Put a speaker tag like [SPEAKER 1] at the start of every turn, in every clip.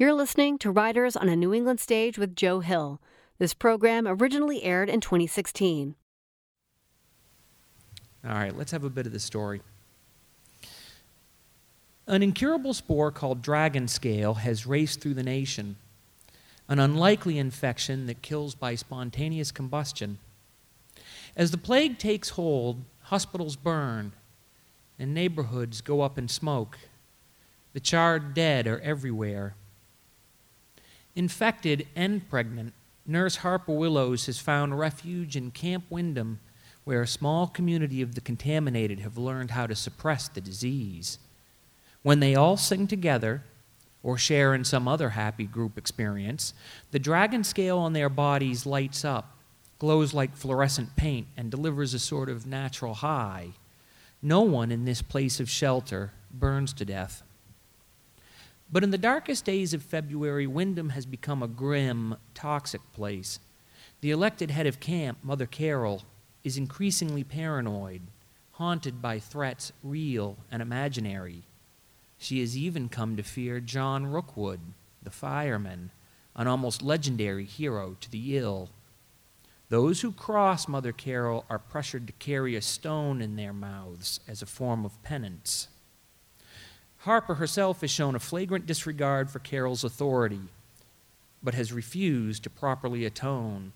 [SPEAKER 1] You're listening to Writers on a New England Stage with Joe Hill. This program originally aired in 2016.
[SPEAKER 2] All right, let's have a bit of the story. An incurable spore called dragon scale has raced through the nation, an unlikely infection that kills by spontaneous combustion. As the plague takes hold, hospitals burn and neighborhoods go up in smoke. The charred dead are everywhere. Infected and pregnant, Nurse Harper Willowes has found refuge in Camp Wyndham, where a small community of the contaminated have learned how to suppress the disease. When they all sing together, or share in some other happy group experience, the dragon scale on their bodies lights up, glows like fluorescent paint, and delivers a sort of natural high. No one in this place of shelter burns to death. But in the darkest days of February, Wyndham has become a grim, toxic place. The elected head of camp, Mother Carol, is increasingly paranoid, haunted by threats real and imaginary. She has even come to fear John Rookwood, the fireman, an almost legendary hero to the ill. Those who cross Mother Carol are pressured to carry a stone in their mouths as a form of penance. Harper herself has shown a flagrant disregard for Carol's authority, but has refused to properly atone.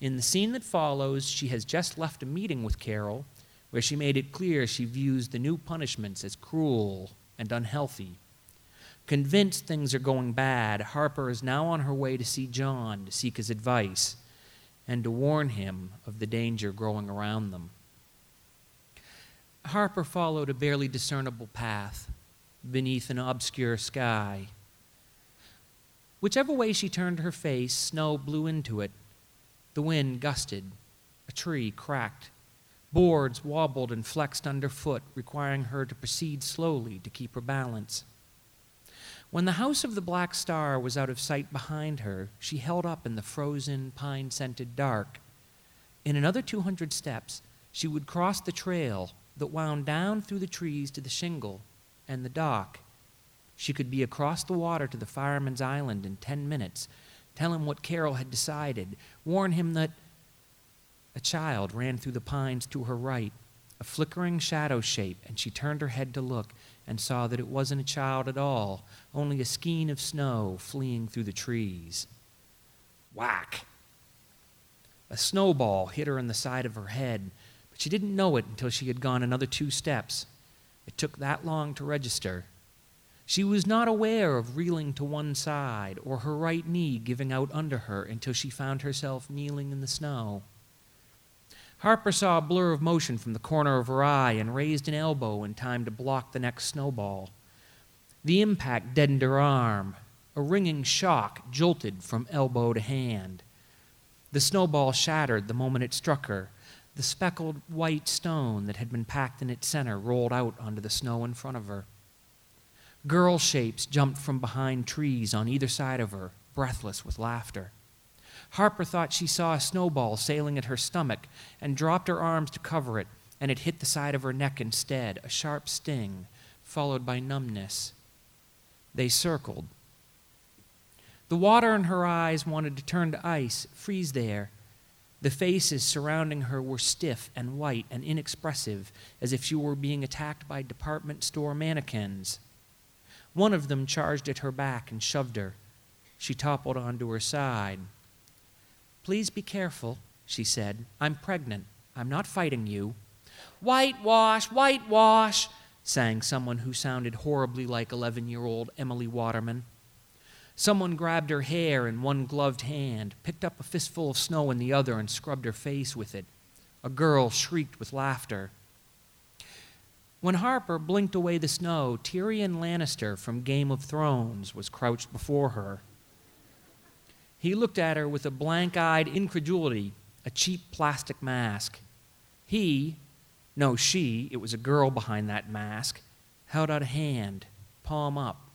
[SPEAKER 2] In the scene that follows, she has just left a meeting with Carol where she made it clear she views the new punishments as cruel and unhealthy. Convinced things are going bad, Harper is now on her way to see John to seek his advice and to warn him of the danger growing around them. Harper followed a barely discernible path beneath an obscure sky. Whichever way she turned her face, snow blew into it. The wind gusted. A tree cracked. Boards wobbled and flexed underfoot, requiring her to proceed slowly to keep her balance. When the house of the Black Star was out of sight behind her, she held up in the frozen, pine scented dark. In another 200 steps, she would cross the trail that wound down through the trees to the shingle and the dock. She could be across the water to the fireman's island in ten minutes, tell him what Carol had decided, warn him that a child ran through the pines to her right, a flickering shadow shape, and she turned her head to look and saw that it wasn't a child at all, only a skein of snow fleeing through the trees. Whack! A snowball hit her in the side of her head, but she didn't know it until she had gone another two steps. It took that long to register. She was not aware of reeling to one side or her right knee giving out under her until she found herself kneeling in the snow. Harper saw a blur of motion from the corner of her eye and raised an elbow in time to block the next snowball. The impact deadened her arm. A ringing shock jolted from elbow to hand. The snowball shattered the moment it struck her, the speckled white stone that had been packed in its center rolled out onto the snow in front of her. Girl shapes jumped from behind trees on either side of her, breathless with laughter. Harper thought she saw a snowball sailing at her stomach and dropped her arms to cover it, and it hit the side of her neck instead, a sharp sting, followed by numbness. They circled. The water in her eyes wanted to turn to ice, freeze there, the faces surrounding her were stiff and white and inexpressive, as if she were being attacked by department store mannequins. One of them charged at her back and shoved her. She toppled onto her side. Please be careful, she said. I'm pregnant. I'm not fighting you. Whitewash, whitewash, sang someone who sounded horribly like 11 year old Emily Waterman. Someone grabbed her hair in one gloved hand, picked up a fistful of snow in the other, and scrubbed her face with it. A girl shrieked with laughter. When Harper blinked away the snow, Tyrion Lannister from Game of Thrones was crouched before her. He looked at her with a blank eyed incredulity, a cheap plastic mask. He, no, she, it was a girl behind that mask, held out a hand, palm up.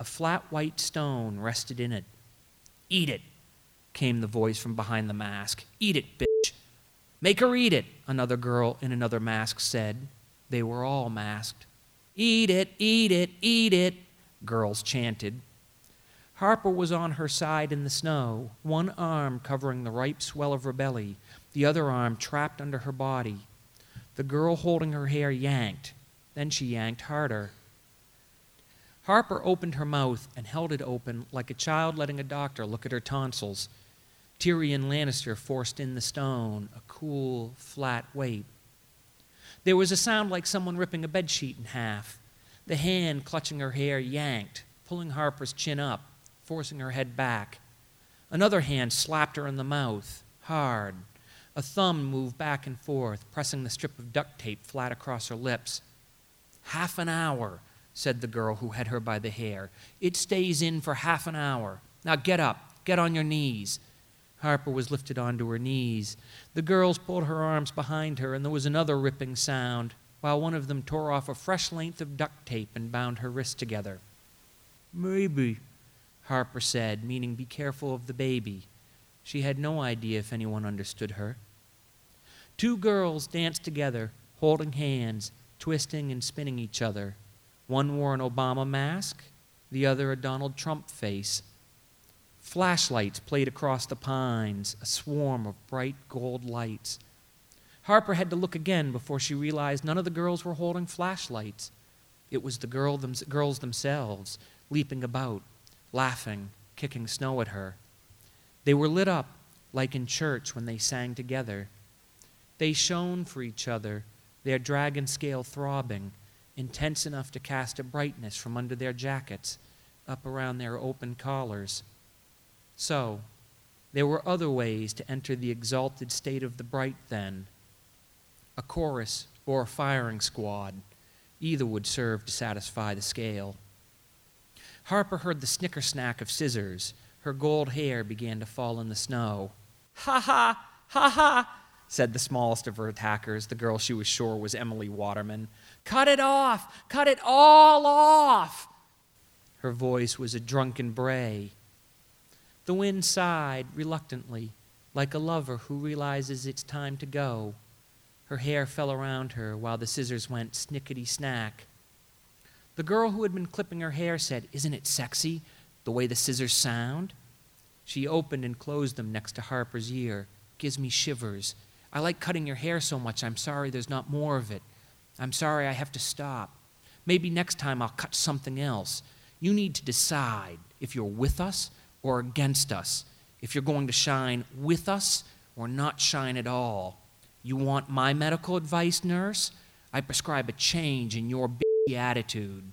[SPEAKER 2] A flat white stone rested in it. Eat it, came the voice from behind the mask. Eat it, bitch. Make her eat it, another girl in another mask said. They were all masked. Eat it, eat it, eat it, girls chanted. Harper was on her side in the snow, one arm covering the ripe swell of her belly, the other arm trapped under her body. The girl holding her hair yanked. Then she yanked harder. Harper opened her mouth and held it open like a child letting a doctor look at her tonsils. Tyrion Lannister forced in the stone, a cool, flat weight. There was a sound like someone ripping a bedsheet in half. The hand clutching her hair yanked, pulling Harper's chin up, forcing her head back. Another hand slapped her in the mouth, hard. A thumb moved back and forth, pressing the strip of duct tape flat across her lips. Half an hour, said the girl who had her by the hair. It stays in for half an hour. Now get up, get on your knees. Harper was lifted onto her knees. The girls pulled her arms behind her, and there was another ripping sound, while one of them tore off a fresh length of duct tape and bound her wrists together. Maybe, Harper said, meaning be careful of the baby. She had no idea if anyone understood her. Two girls danced together, holding hands, twisting and spinning each other. One wore an Obama mask, the other a Donald Trump face. Flashlights played across the pines, a swarm of bright gold lights. Harper had to look again before she realized none of the girls were holding flashlights. It was the girl them, girls themselves, leaping about, laughing, kicking snow at her. They were lit up like in church when they sang together. They shone for each other, their dragon scale throbbing, intense enough to cast a brightness from under their jackets up around their open collars. So, there were other ways to enter the exalted state of the bright then. A chorus or a firing squad. Either would serve to satisfy the scale. Harper heard the snicker snack of scissors. Her gold hair began to fall in the snow. Ha ha! Ha ha! said the smallest of her attackers, the girl she was sure was Emily Waterman. Cut it off! Cut it all off! Her voice was a drunken bray. The wind sighed reluctantly, like a lover who realizes it's time to go. Her hair fell around her while the scissors went snickety snack. The girl who had been clipping her hair said, Isn't it sexy, the way the scissors sound? She opened and closed them next to Harper's ear. Gives me shivers. I like cutting your hair so much, I'm sorry there's not more of it. I'm sorry I have to stop. Maybe next time I'll cut something else. You need to decide if you're with us or against us, if you're going to shine with us or not shine at all. You want my medical advice, nurse? I prescribe a change in your attitude.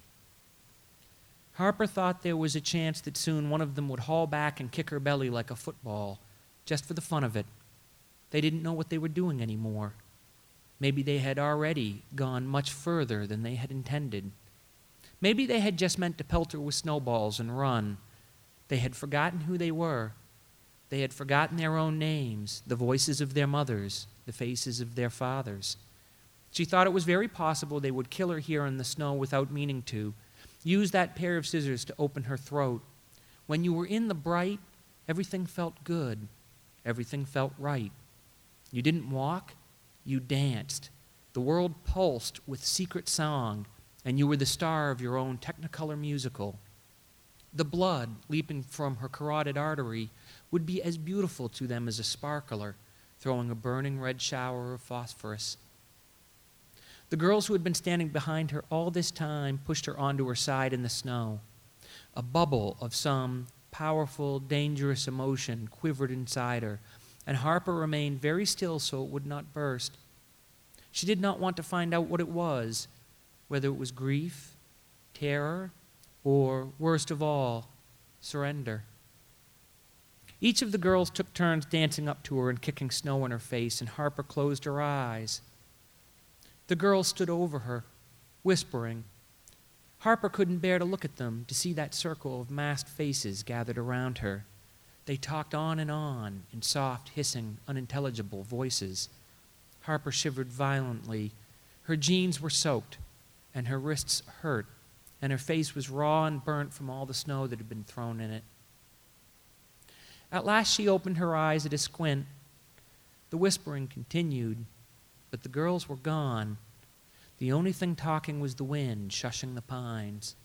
[SPEAKER 2] Harper thought there was a chance that soon one of them would haul back and kick her belly like a football, just for the fun of it. They didn't know what they were doing anymore. Maybe they had already gone much further than they had intended. Maybe they had just meant to pelt her with snowballs and run, they had forgotten who they were. They had forgotten their own names, the voices of their mothers, the faces of their fathers. She thought it was very possible they would kill her here in the snow without meaning to, use that pair of scissors to open her throat. When you were in the bright, everything felt good, everything felt right. You didn't walk, you danced. The world pulsed with secret song, and you were the star of your own technicolor musical the blood leaping from her carotid artery would be as beautiful to them as a sparkler throwing a burning red shower of phosphorus. The girls who had been standing behind her all this time pushed her onto her side in the snow. A bubble of some powerful, dangerous emotion quivered inside her, and Harper remained very still so it would not burst. She did not want to find out what it was, whether it was grief, terror, or, worst of all, surrender. Each of the girls took turns dancing up to her and kicking snow in her face, and Harper closed her eyes. The girls stood over her, whispering. Harper couldn't bear to look at them, to see that circle of masked faces gathered around her. They talked on and on in soft, hissing, unintelligible voices. Harper shivered violently. Her jeans were soaked, and her wrists hurt and her face was raw and burnt from all the snow that had been thrown in it. At last she opened her eyes at a squint. The whispering continued, but the girls were gone. The only thing talking was the wind shushing the pines.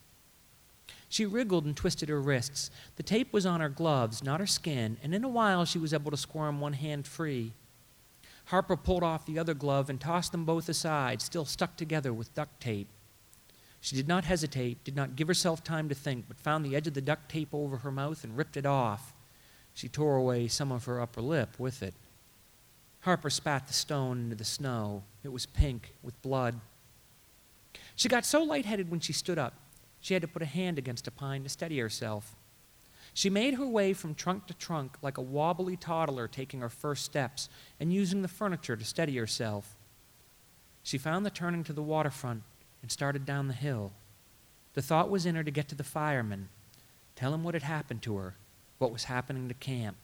[SPEAKER 2] She wriggled and twisted her wrists. The tape was on her gloves, not her skin, and in a while she was able to squirm one hand free. Harper pulled off the other glove and tossed them both aside, still stuck together with duct tape. She did not hesitate, did not give herself time to think, but found the edge of the duct tape over her mouth and ripped it off. She tore away some of her upper lip with it. Harper spat the stone into the snow. It was pink with blood. She got so lightheaded when she stood up, she had to put a hand against a pine to steady herself. She made her way from trunk to trunk like a wobbly toddler taking her first steps and using the furniture to steady herself. She found the turning to the waterfront and started down the hill. The thought was in her to get to the fireman, tell him what had happened to her, what was happening to camp.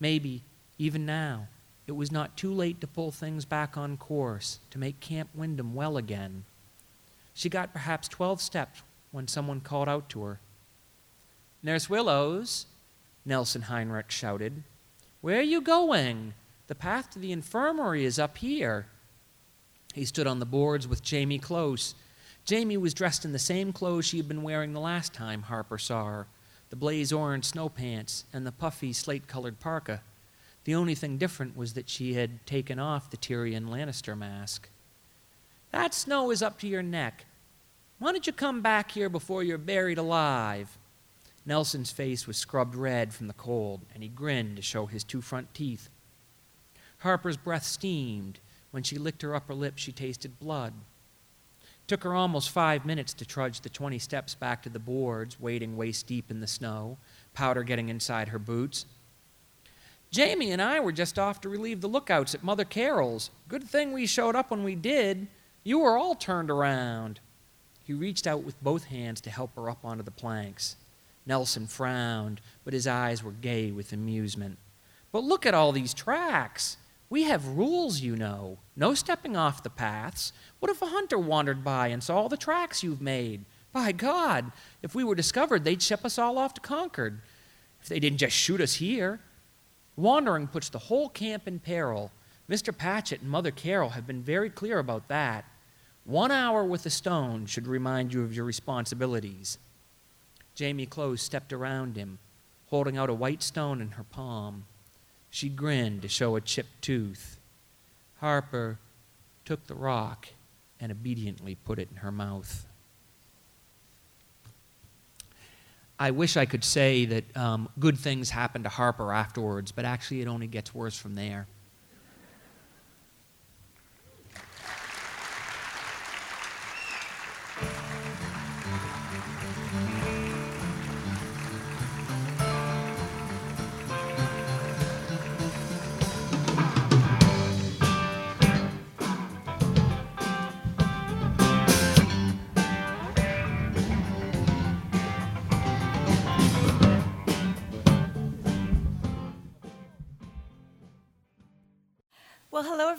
[SPEAKER 2] Maybe, even now, it was not too late to pull things back on course, to make Camp Wyndham well again. She got perhaps 12 steps when someone called out to her. Nurse Willowes, Nelson Heinrich shouted. Where are you going? The path to the infirmary is up here. He stood on the boards with Jamie close. Jamie was dressed in the same clothes she had been wearing the last time Harper saw her the blaze orange snow pants and the puffy slate colored parka. The only thing different was that she had taken off the Tyrion Lannister mask. That snow is up to your neck. Why don't you come back here before you're buried alive? Nelson's face was scrubbed red from the cold, and he grinned to show his two front teeth. Harper's breath steamed. When she licked her upper lip, she tasted blood. Took her almost five minutes to trudge the 20 steps back to the boards, wading waist deep in the snow, powder getting inside her boots. Jamie and I were just off to relieve the lookouts at Mother Carol's. Good thing we showed up when we did. You were all turned around. He reached out with both hands to help her up onto the planks. Nelson frowned, but his eyes were gay with amusement. But look at all these tracks. We have rules, you know. No stepping off the paths. What if a hunter wandered by and saw all the tracks you've made? By God, if we were discovered, they'd ship us all off to Concord. If they didn't just shoot us here. Wandering puts the whole camp in peril. Mr. Patchett and Mother Carol have been very clear about that. One hour with a stone should remind you of your responsibilities. Jamie Close stepped around him, holding out a white stone in her palm. She grinned to show a chipped tooth. Harper took the rock and obediently put it in her mouth. I wish I could say that um, good things happened to Harper afterwards, but actually it only gets worse from there.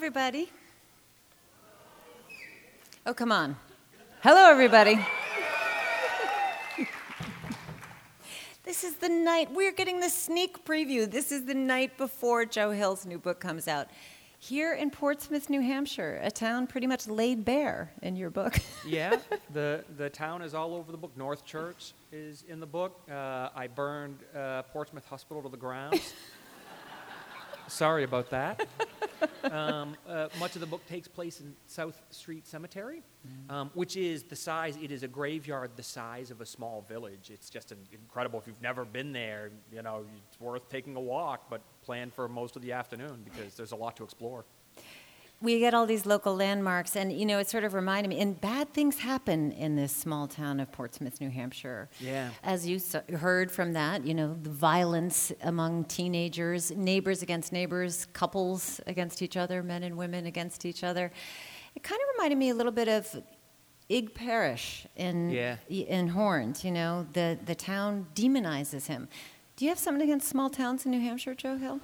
[SPEAKER 3] Everybody. Oh, come on. Hello, everybody. this is the night, we're getting the sneak preview. This is the night before Joe Hill's new book comes out. Here in Portsmouth, New Hampshire, a town pretty much laid bare in your book.
[SPEAKER 2] yeah, the, the town is all over the book. North Church is in the book. Uh, I burned uh, Portsmouth Hospital to the ground. Sorry about that. um, uh, much of the book takes place in South Street Cemetery, mm. um, which is the size, it is a graveyard the size of a small village. It's just incredible. If you've never been there, you know, it's worth taking a walk, but plan for most of the afternoon because there's a lot to explore
[SPEAKER 3] we get all these local landmarks, and you know, it sort of reminded me. And bad things happen in this small town of Portsmouth, New Hampshire.
[SPEAKER 2] Yeah.
[SPEAKER 3] As you heard from that, you know, the violence among teenagers, neighbors against neighbors, couples against each other, men and women against each other. It kind of reminded me a little bit of Ig Perrish in
[SPEAKER 2] yeah.
[SPEAKER 3] in Horns. You know, the the town demonizes him. Do you have something against small towns in New Hampshire, Joe Hill?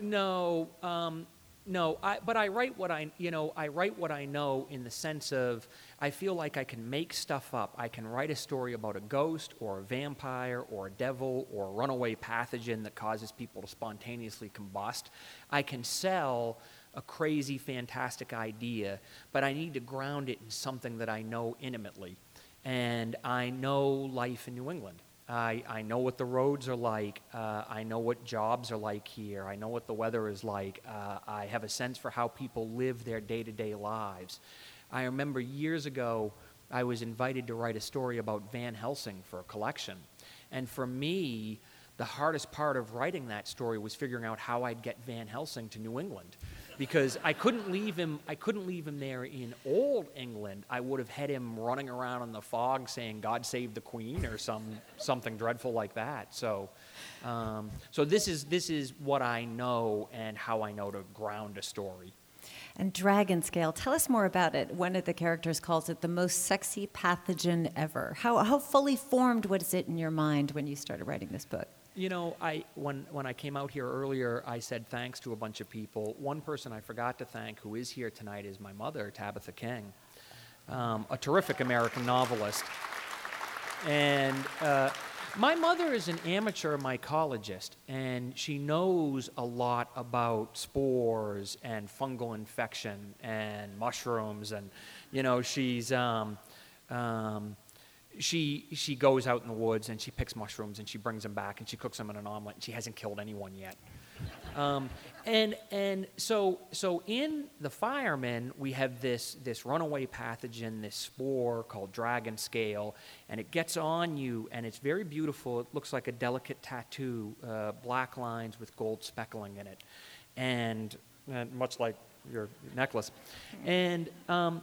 [SPEAKER 2] No. Um, no, I, but I write what I, you know, I write what I know in the sense of I feel like I can make stuff up. I can write a story about a ghost or a vampire or a devil or a runaway pathogen that causes people to spontaneously combust. I can sell a crazy, fantastic idea, but I need to ground it in something that I know intimately. and I know life in New England. I, I know what the roads are like. Uh, I know what jobs are like here. I know what the weather is like. Uh, I have a sense for how people live their day to day lives. I remember years ago, I was invited to write a story about Van Helsing for a collection. And for me, the hardest part of writing that story was figuring out how I'd get Van Helsing to New England because I couldn't leave him. I couldn't leave him there in old England. I would have had him running around in the fog saying "God save the Queen" or some something dreadful like that. So, um, so this is this is what I know and how I know to ground a story.
[SPEAKER 3] And dragon scale, tell us more about it. One of the characters calls it the most sexy pathogen ever. How, how fully formed was it in your mind when you started writing this book?
[SPEAKER 2] You know, I when when I came out here earlier, I said thanks to a bunch of people. One person I forgot to thank, who is here tonight, is my mother, Tabitha King, um, a terrific American novelist. And uh, my mother is an amateur mycologist, and she knows a lot about spores and fungal infection and mushrooms, and you know, she's. Um, um, she she goes out in the woods and she picks mushrooms and she brings them back and she cooks them in an omelet and she hasn't killed anyone yet. Um, and and so so in the Fireman we have this this runaway pathogen, this spore called dragon scale, and it gets on you and it's very beautiful. It looks like a delicate tattoo, uh, black lines with gold speckling in it, and, and much like your necklace, and um,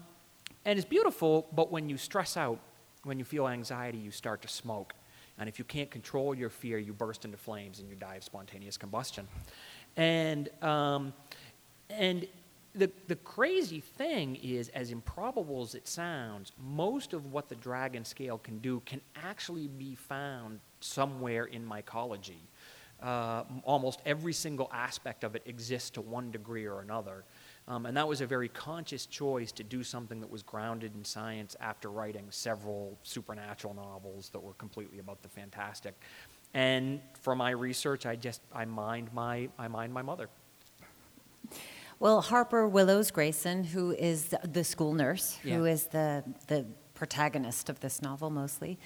[SPEAKER 2] and it's beautiful. But when you stress out when you feel anxiety, you start to smoke. And if you can't control your fear, you burst into flames and you die of spontaneous combustion. And, um, and the, the crazy thing is, as improbable as it sounds, most of what the dragon scale can do can actually be found somewhere in mycology. Uh, almost every single aspect of it exists to one degree or another. Um, and that was a very conscious choice to do something that was grounded in science after writing several supernatural novels that were completely about the fantastic. And for my research, I just I mind my I mind my mother.
[SPEAKER 3] Well, Harper Willowes Grayson, who is the school nurse, yeah. who is the the protagonist of this novel mostly.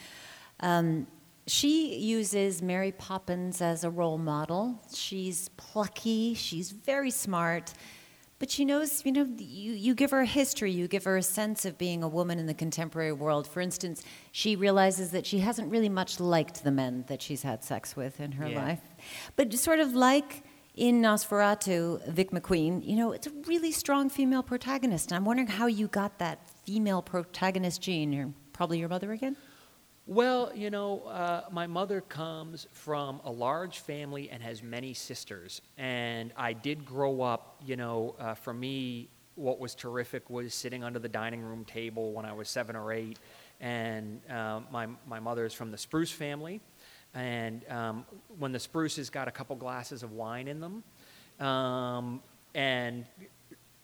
[SPEAKER 3] Um, she uses Mary Poppins as a role model. She's plucky, she's very smart, but she knows, you know, you, you give her a history, you give her a sense of being a woman in the contemporary world. For instance, she realizes that she hasn't really much liked the men that she's had sex with in her yeah. life. But sort of like in NOS4A2, Vic McQueen, you know, it's a really strong female protagonist. And I'm wondering how you got that female protagonist gene. You're probably your mother again?
[SPEAKER 2] Well, you know, uh, my mother comes from a large family and has many sisters. And I did grow up, you know, uh, for me, what was terrific was sitting under the dining room table when I was seven or eight. And uh, my, my mother is from the Spruce family. And um, when the Spruces got a couple glasses of wine in them um, and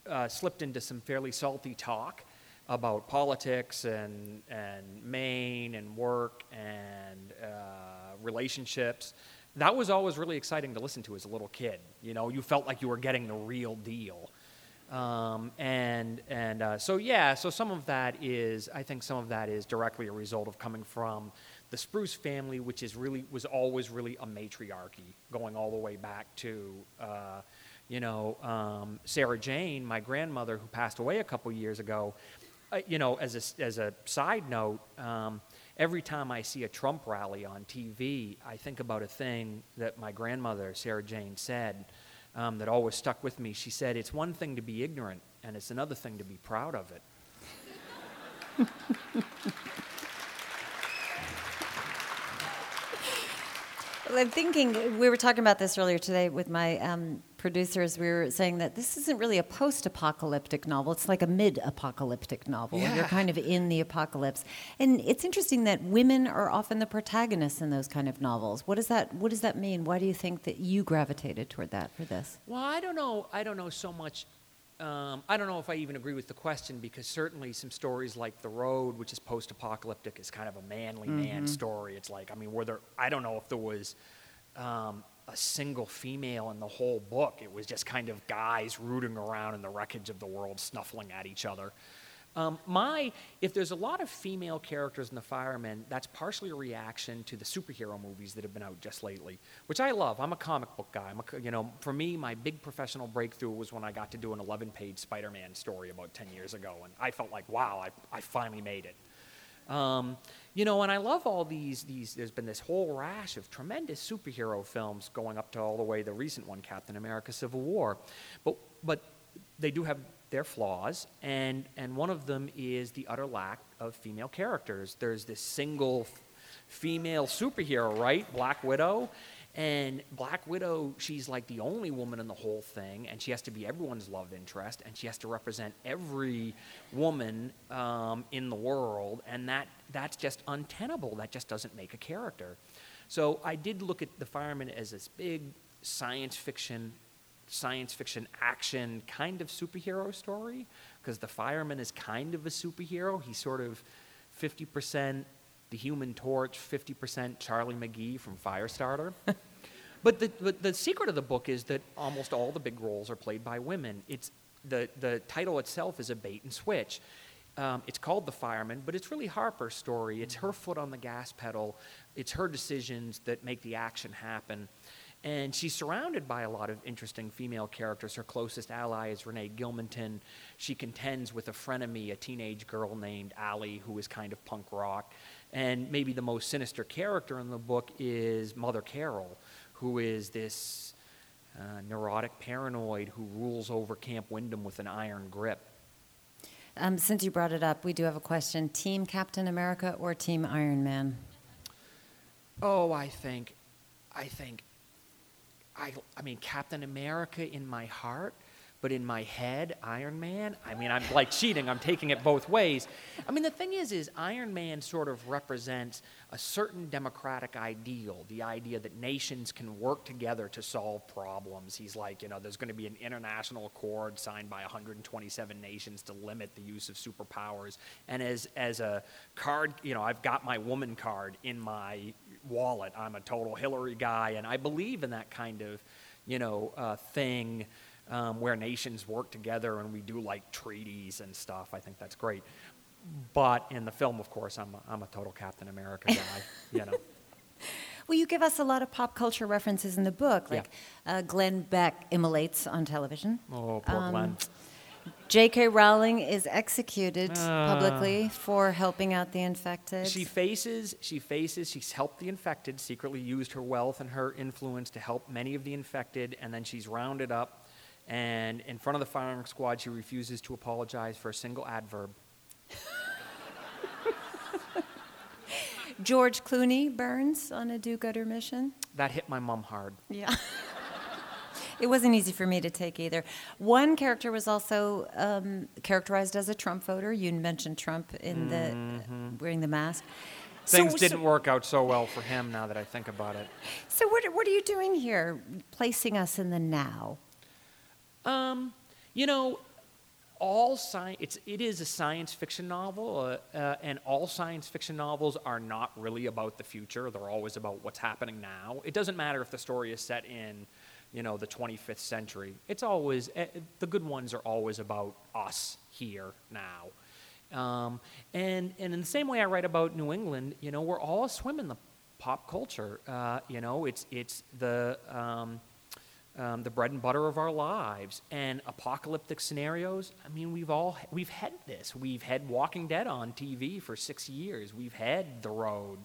[SPEAKER 2] uh, slipped into some fairly salty talk, about politics and, and Maine and work and uh, relationships. That was always really exciting to listen to as a little kid. You know, you felt like you were getting the real deal. Um, and and uh, so, yeah, so some of that is, I think some of that is directly a result of coming from the Spruce family, which is really, was always really a matriarchy, going all the way back to, uh, you know, um, Sarah Jane, my grandmother, who passed away a couple years ago uh, you know, as a, as a side note, um, every time I see a Trump rally on TV, I think about a thing that my grandmother, Sarah Jane, said um, that always stuck with me. She said, It's one thing to be ignorant, and it's another thing to be proud of it.
[SPEAKER 3] I'm thinking, we were talking about this earlier today with my um, producers. We were saying that this isn't really a post apocalyptic novel, it's like a mid apocalyptic novel. Yeah. You're kind of in the apocalypse. And it's interesting that women are often the protagonists in those kind of novels. What does that, what does that mean? Why do you think that you gravitated toward that for this?
[SPEAKER 2] Well, I don't know. I don't know so much um, I don't know if I even agree with the question because certainly some stories like The Road, which is post apocalyptic, is kind of a manly mm-hmm. man story. It's like, I mean, were there, I don't know if there was um, a single female in the whole book. It was just kind of guys rooting around in the wreckage of the world, snuffling at each other. Um, my, if there's a lot of female characters in The Fireman, that's partially a reaction to the superhero movies that have been out just lately, which I love. I'm a comic book guy. I'm a, you know, for me, my big professional breakthrough was when I got to do an 11-page Spider-Man story about 10 years ago, and I felt like, wow, I, I finally made it. Um, you know, and I love all these, these, there's been this whole rash of tremendous superhero films going up to all the way the recent one, Captain America Civil War. But, but they do have their flaws, and, and one of them is the utter lack of female characters. There's this single f- female superhero, right? Black Widow. And Black Widow, she's like the only woman in the whole thing, and she has to be everyone's love interest, and she has to represent every woman um, in the world, and that, that's just untenable. That just doesn't make a character. So I did look at The Fireman as this big science fiction science fiction action kind of superhero story because the fireman is kind of a superhero. He's sort of 50% the human torch, 50% Charlie McGee from Firestarter. but, the, but the secret of the book is that almost all the big roles are played by women. It's, the, the title itself is a bait and switch. Um, it's called The Fireman, but it's really Harper's story. It's her foot on the gas pedal. It's her decisions that make the action happen. And she's surrounded by a lot of interesting female characters. Her closest ally is Renee Gilmanton. She contends with a frenemy, a teenage girl named Allie, who is kind of punk rock. And maybe the most sinister character in the book is Mother Carol, who is this uh, neurotic paranoid who rules over Camp Wyndham with an iron grip.
[SPEAKER 3] Um, since you brought it up, we do have a question Team Captain America or Team Iron Man?
[SPEAKER 2] Oh, I think, I think I, I mean, Captain America in my heart, but in my head, Iron Man. I mean, I'm like cheating. I'm taking it both ways. I mean, the thing is, is Iron Man sort of represents a certain democratic ideal, the idea that nations can work together to solve problems. He's like, you know, there's going to be an international accord signed by 127 nations to limit the use of superpowers. And as as a card, you know, I've got my woman card in my wallet. I'm a total Hillary guy, and I believe in that kind of, you know, uh, thing um, where nations work together and we do like treaties and stuff. I think that's great. But in the film, of course, I'm a, I'm a total Captain America guy, you know.
[SPEAKER 3] Well, you give us a lot of pop culture references in the book, like
[SPEAKER 2] Yeah.
[SPEAKER 3] uh, Glenn Beck immolates on television.
[SPEAKER 2] Oh, poor
[SPEAKER 3] Um,
[SPEAKER 2] Glenn.
[SPEAKER 3] J.K. Rowling is executed
[SPEAKER 2] Ah.
[SPEAKER 3] publicly for helping out the infected.
[SPEAKER 2] She faces, she faces, she's helped the infected, secretly used her wealth and her influence to help many of the infected, and then she's rounded up. And in front of the firing squad, she refuses to apologize for a single adverb.
[SPEAKER 3] George Clooney burns on a do-gooder mission.
[SPEAKER 2] That hit my mom hard.
[SPEAKER 3] Yeah. it wasn't easy for me to take either. One character was also um, characterized as a Trump voter. You mentioned Trump in the wearing the mask.
[SPEAKER 2] Things
[SPEAKER 3] so-
[SPEAKER 2] didn't work out so well for him now that I think about it.
[SPEAKER 3] So what, what are you doing here, placing us in the now?
[SPEAKER 2] Um, you know, all science, it's, it is a science fiction novel, uh, uh, and all science fiction novels are not really about the future. They're always about what's happening now. It doesn't matter if the story is set in, you know, the 25th century. It's always, uh, the good ones are always about us here now. Um, and, and in the same way I write about New England, you know, we're all swim in the pop culture. Uh, you know, it's, it's the, um, um, the bread and butter of our lives and apocalyptic scenarios i mean we've all we've had this. We've had walking dead on tv for six years. We've had the road.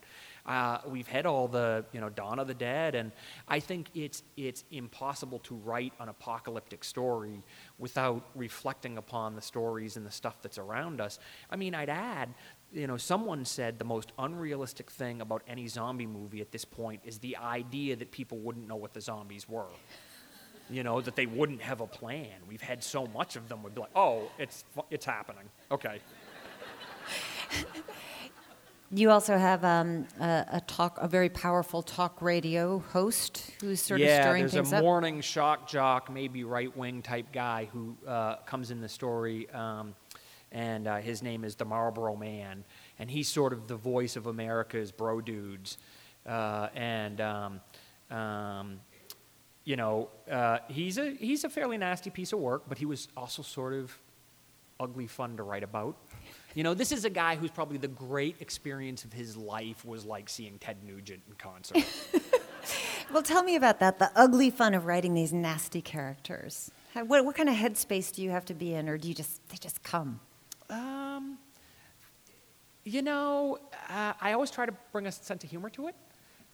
[SPEAKER 2] Uh, we've had all the you know dawn of the dead. And i think it's it's impossible to write an apocalyptic story without reflecting upon the stories and the stuff that's around us. I mean i'd add you know, someone said the most unrealistic thing about any zombie movie at this point is the idea that people wouldn't know what the zombies were. You know, that they wouldn't have a plan. We've had so much of them, we'd be like, oh, it's, it's happening. Okay.
[SPEAKER 3] You also have um, a, a talk, a very powerful talk radio host who's sort of stirring things up.
[SPEAKER 2] yeah, there's a morning shock jock, maybe right wing type guy who uh, comes in the story, um, and uh, his name is the Marlboro Man, and he's sort of the voice of America's bro dudes, uh, and um, um, you know uh, he's a he's a fairly nasty piece of work, but he was also sort of ugly fun to write about. You know, this is a guy who's probably the great experience of his life was like seeing Ted Nugent in concert.
[SPEAKER 3] well, tell me about that the ugly fun of writing these nasty characters. How, what, what kind of headspace do you have to be in, or do you just, they just come?
[SPEAKER 2] Um, you know, uh, I always try to bring a sense of humor to it.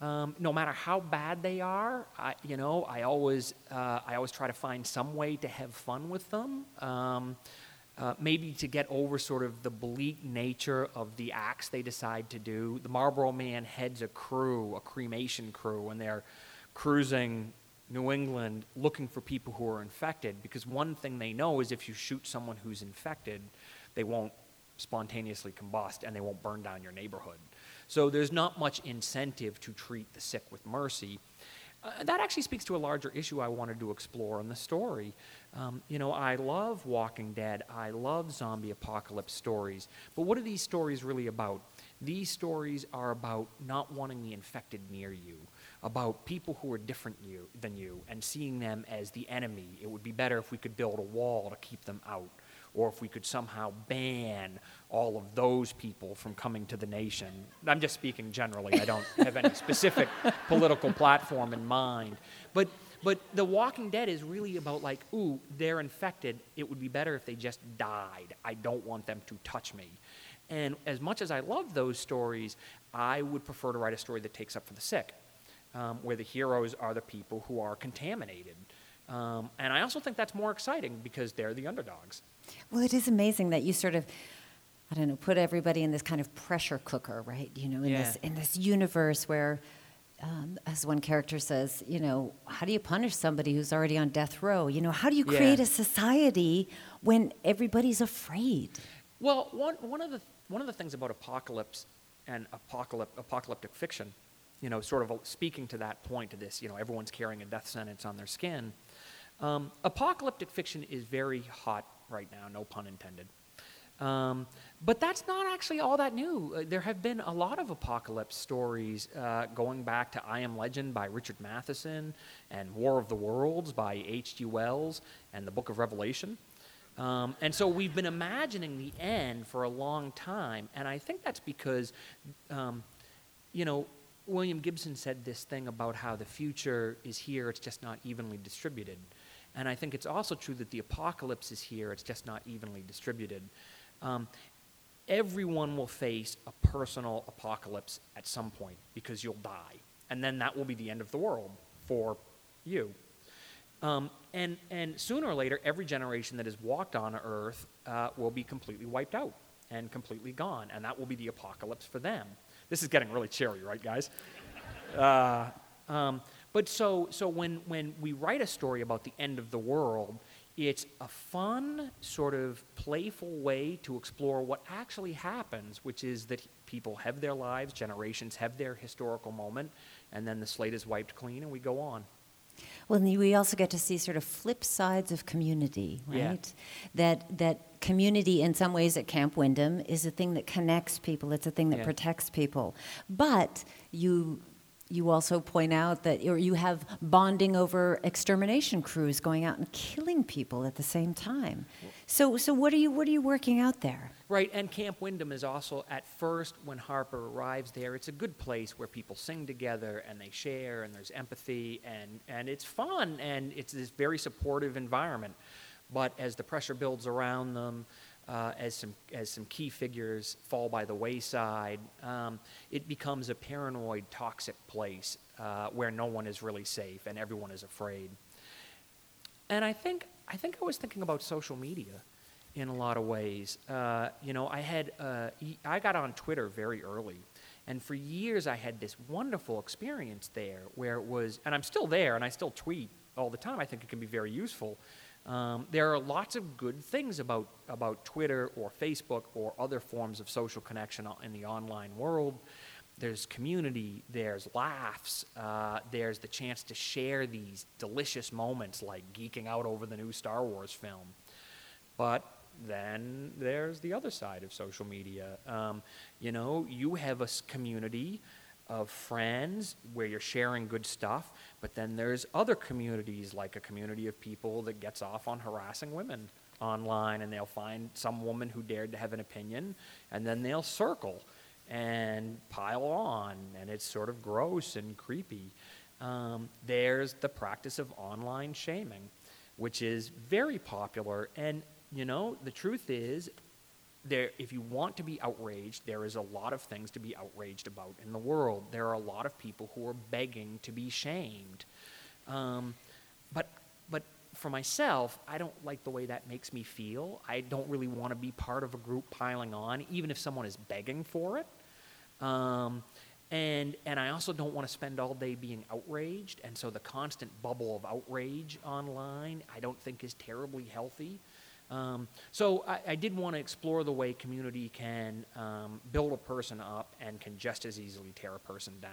[SPEAKER 2] Um, no matter how bad they are, I, you know, I always, uh, I always try to find some way to have fun with them. Um, uh, maybe to get over sort of the bleak nature of the acts they decide to do. The Marlboro Man heads a crew, a cremation crew, and they're cruising New England looking for people who are infected because one thing they know is if you shoot someone who's infected, they won't spontaneously combust and they won't burn down your neighborhood. So there's not much incentive to treat the sick with mercy. Uh, that actually speaks to a larger issue I wanted to explore in the story. Um, you know, I love Walking Dead, I love zombie apocalypse stories, but what are these stories really about? These stories are about not wanting the infected near you, about people who are different you, than you, and seeing them as the enemy. It would be better if we could build a wall to keep them out or if we could somehow ban all of those people from coming to the nation. I'm just speaking generally, I don't have any specific political platform in mind. But, but The Walking Dead is really about, like, ooh, they're infected. It would be better if they just died. I don't want them to touch me. And as much as I love those stories, I would prefer to write a story that takes up for the sick, um, where the heroes are the people who are contaminated. Um, and I also think that's more exciting because they're the underdogs.
[SPEAKER 3] Well, it is amazing that you sort of, I don't know, put everybody in this kind of pressure cooker, right? You know, in
[SPEAKER 2] Yeah.
[SPEAKER 3] this in this universe where, um, as one character says, you know, how do you punish somebody who's already on death row? You know, how do you
[SPEAKER 2] Yeah.
[SPEAKER 3] create a society when everybody's afraid?
[SPEAKER 2] Well, one, one, of the, one of the things about apocalypse and apocalyp, apocalyptic fiction, you know, sort of speaking to that point, to this, you know, everyone's carrying a death sentence on their skin. Um, apocalyptic fiction is very hot right now, no pun intended. Um, but that's not actually all that new. Uh, there have been a lot of apocalypse stories uh, going back to I Am Legend by Richard Matheson and War of the Worlds by H.G. Wells and the Book of Revelation. Um, and so we've been imagining the end for a long time, and I think that's because, um, you know, William Gibson said this thing about how the future is here, it's just not evenly distributed. And I think it's also true that the apocalypse is here, it's just not evenly distributed. Um, everyone will face a personal apocalypse at some point because you'll die. And then that will be the end of the world for you. Um, and, and sooner or later, every generation that has walked on Earth uh, will be completely wiped out and completely gone. And that will be the apocalypse for them. This is getting really cheery, right, guys? Uh, um, but so, so when, when we write a story about the end of the world, it's a fun, sort of playful way to explore what actually happens, which is that people have their lives, generations have their historical moment, and then the slate is wiped clean and we go on.
[SPEAKER 3] Well, we also get to see sort of flip sides of community, right?
[SPEAKER 2] Yeah.
[SPEAKER 3] That that community, in some ways, at Camp Wyndham, is a thing that connects people. It's a thing that
[SPEAKER 2] Yeah.
[SPEAKER 3] protects people. But you you also point out that you have bonding over extermination crews going out and killing people at the same time. So so what are you what are you working out there?
[SPEAKER 2] Right, and Camp Wyndham is also, at first, when Harper arrives there, it's a good place where people sing together and they share and there's empathy and, and it's fun and it's this very supportive environment. But as the pressure builds around them, uh, as, some, as some key figures fall by the wayside, um, it becomes a paranoid, toxic place uh, where no one is really safe and everyone is afraid. And I think, I think I was thinking about social media in a lot of ways. Uh, you know, I had, uh, I got on Twitter very early. And for years, I had this wonderful experience there where it was, and I'm still there and I still tweet all the time. I think it can be very useful. Um, there are lots of good things about, about Twitter or Facebook or other forms of social connection in the online world. There's community, there's laughs, uh, there's the chance to share these delicious moments like geeking out over the new Star Wars film. But then there's the other side of social media. Um, you know, you have a community of friends where you're sharing good stuff, but then there's other communities, like a community of people that gets off on harassing women online and they'll find some woman who dared to have an opinion, and then they'll circle and pile on, and it's sort of gross and creepy. Um, there's the practice of online shaming, which is very popular. And, you know, the truth is, there, if you want to be outraged, there is a lot of things to be outraged about in the world. There are a lot of people who are begging to be shamed. Um, but, but for myself, I don't like the way that makes me feel. I don't really want to be part of a group piling on, even if someone is begging for it. Um, and, and I also don't want to spend all day being outraged. And so the constant bubble of outrage online, I don't think is terribly healthy. Um, so I, I, did want to explore the way community can um, build a person up and can just as easily tear a person down.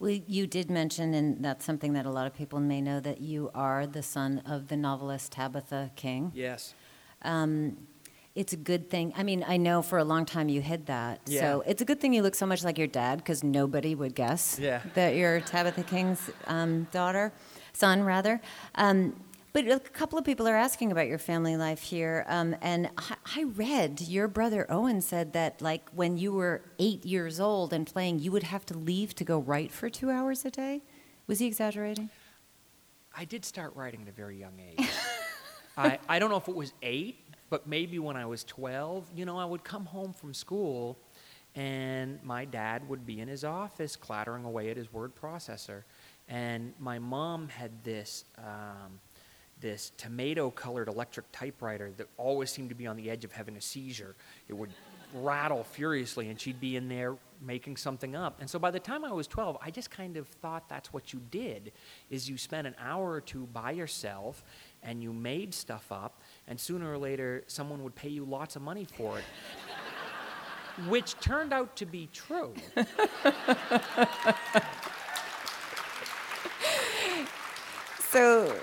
[SPEAKER 3] Well, you did mention, and that's something that a lot of people may know, that you are the son of the novelist Tabitha King.
[SPEAKER 2] Yes.
[SPEAKER 3] Um, it's a good thing. I mean, I know for a long time you hid that.
[SPEAKER 2] Yeah.
[SPEAKER 3] So it's a good thing you look so much like your dad because nobody would guess
[SPEAKER 2] Yeah.
[SPEAKER 3] that you're Tabitha King's um, daughter, son, rather. But a couple of people are asking about your family life here. Um, and I, I read your brother Owen said that, like, when you were eight years old and playing, you would have to leave to go write for two hours a day. Was he exaggerating?
[SPEAKER 2] I did start writing at a very young age. I, I don't know if it was eight, but maybe when I was 12, you know, I would come home from school and my dad would be in his office clattering away at his word processor. And my mom had this, um, this tomato colored electric typewriter that always seemed to be on the edge of having a seizure. It would rattle furiously, and she'd be in there making something up. And so by the time I was 12, I just kind of thought that's what you did is you spent an hour or two by yourself and you made stuff up and sooner or later someone would pay you lots of money for it. Which turned out to be true.
[SPEAKER 3] So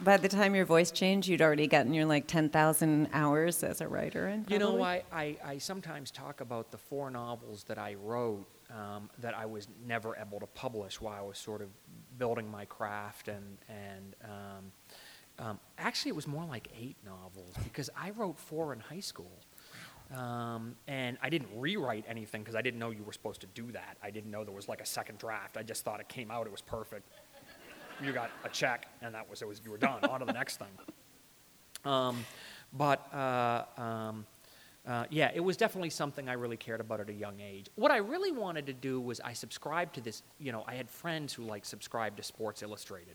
[SPEAKER 3] by the time your voice changed, you'd already gotten your like 10,000 hours as a writer. And
[SPEAKER 2] You know, I, I, I sometimes talk about the four novels that I wrote um, that I was never able to publish while I was sort of building my craft. And, and um, um, actually, it was more like eight novels because I wrote four in high school. Um, and I didn't rewrite anything because I didn't know you were supposed to do that. I didn't know there was like a second draft. I just thought it came out, it was perfect. You got a check, and that was it. Was you were done. On to the next thing. Um, but uh, um, uh, yeah, it was definitely something I really cared about at a young age. What I really wanted to do was I subscribed to this. You know, I had friends who like subscribed to Sports Illustrated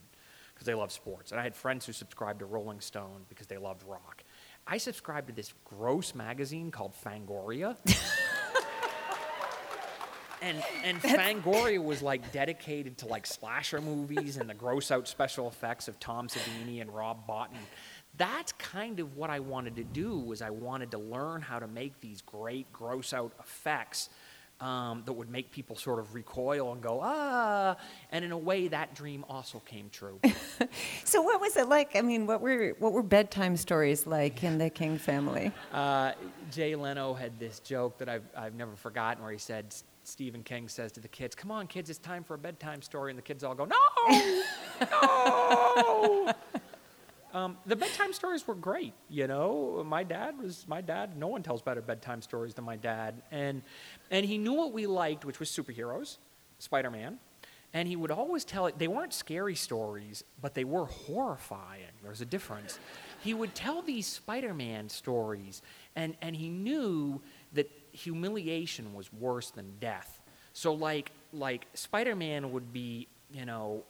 [SPEAKER 2] because they love sports, and I had friends who subscribed to Rolling Stone because they loved rock. I subscribed to this gross magazine called Fangoria. and and Fangoria was like dedicated to like slasher movies and the gross out special effects of Tom Savini and Rob Bottin. That's kind of what I wanted to do was I wanted to learn how to make these great gross out effects um, that would make people sort of recoil and go ah. And in a way, that dream also came true.
[SPEAKER 3] So what was it like? I mean, what were what were bedtime stories like in the King family?
[SPEAKER 2] Uh, Jay Leno had this joke that I've, I've never forgotten where he said, Stephen King says to the kids, Come on, kids, it's time for a bedtime story. And the kids all go, No! No! um, the bedtime stories were great, you know. My dad was, my dad, no one tells better bedtime stories than my dad. And, and he knew what we liked, which was superheroes, Spider Man. And he would always tell it, they weren't scary stories, but they were horrifying. There's a difference. He would tell these Spider Man stories, and, and he knew humiliation was worse than death. So, like, like Spider Man would be, you know,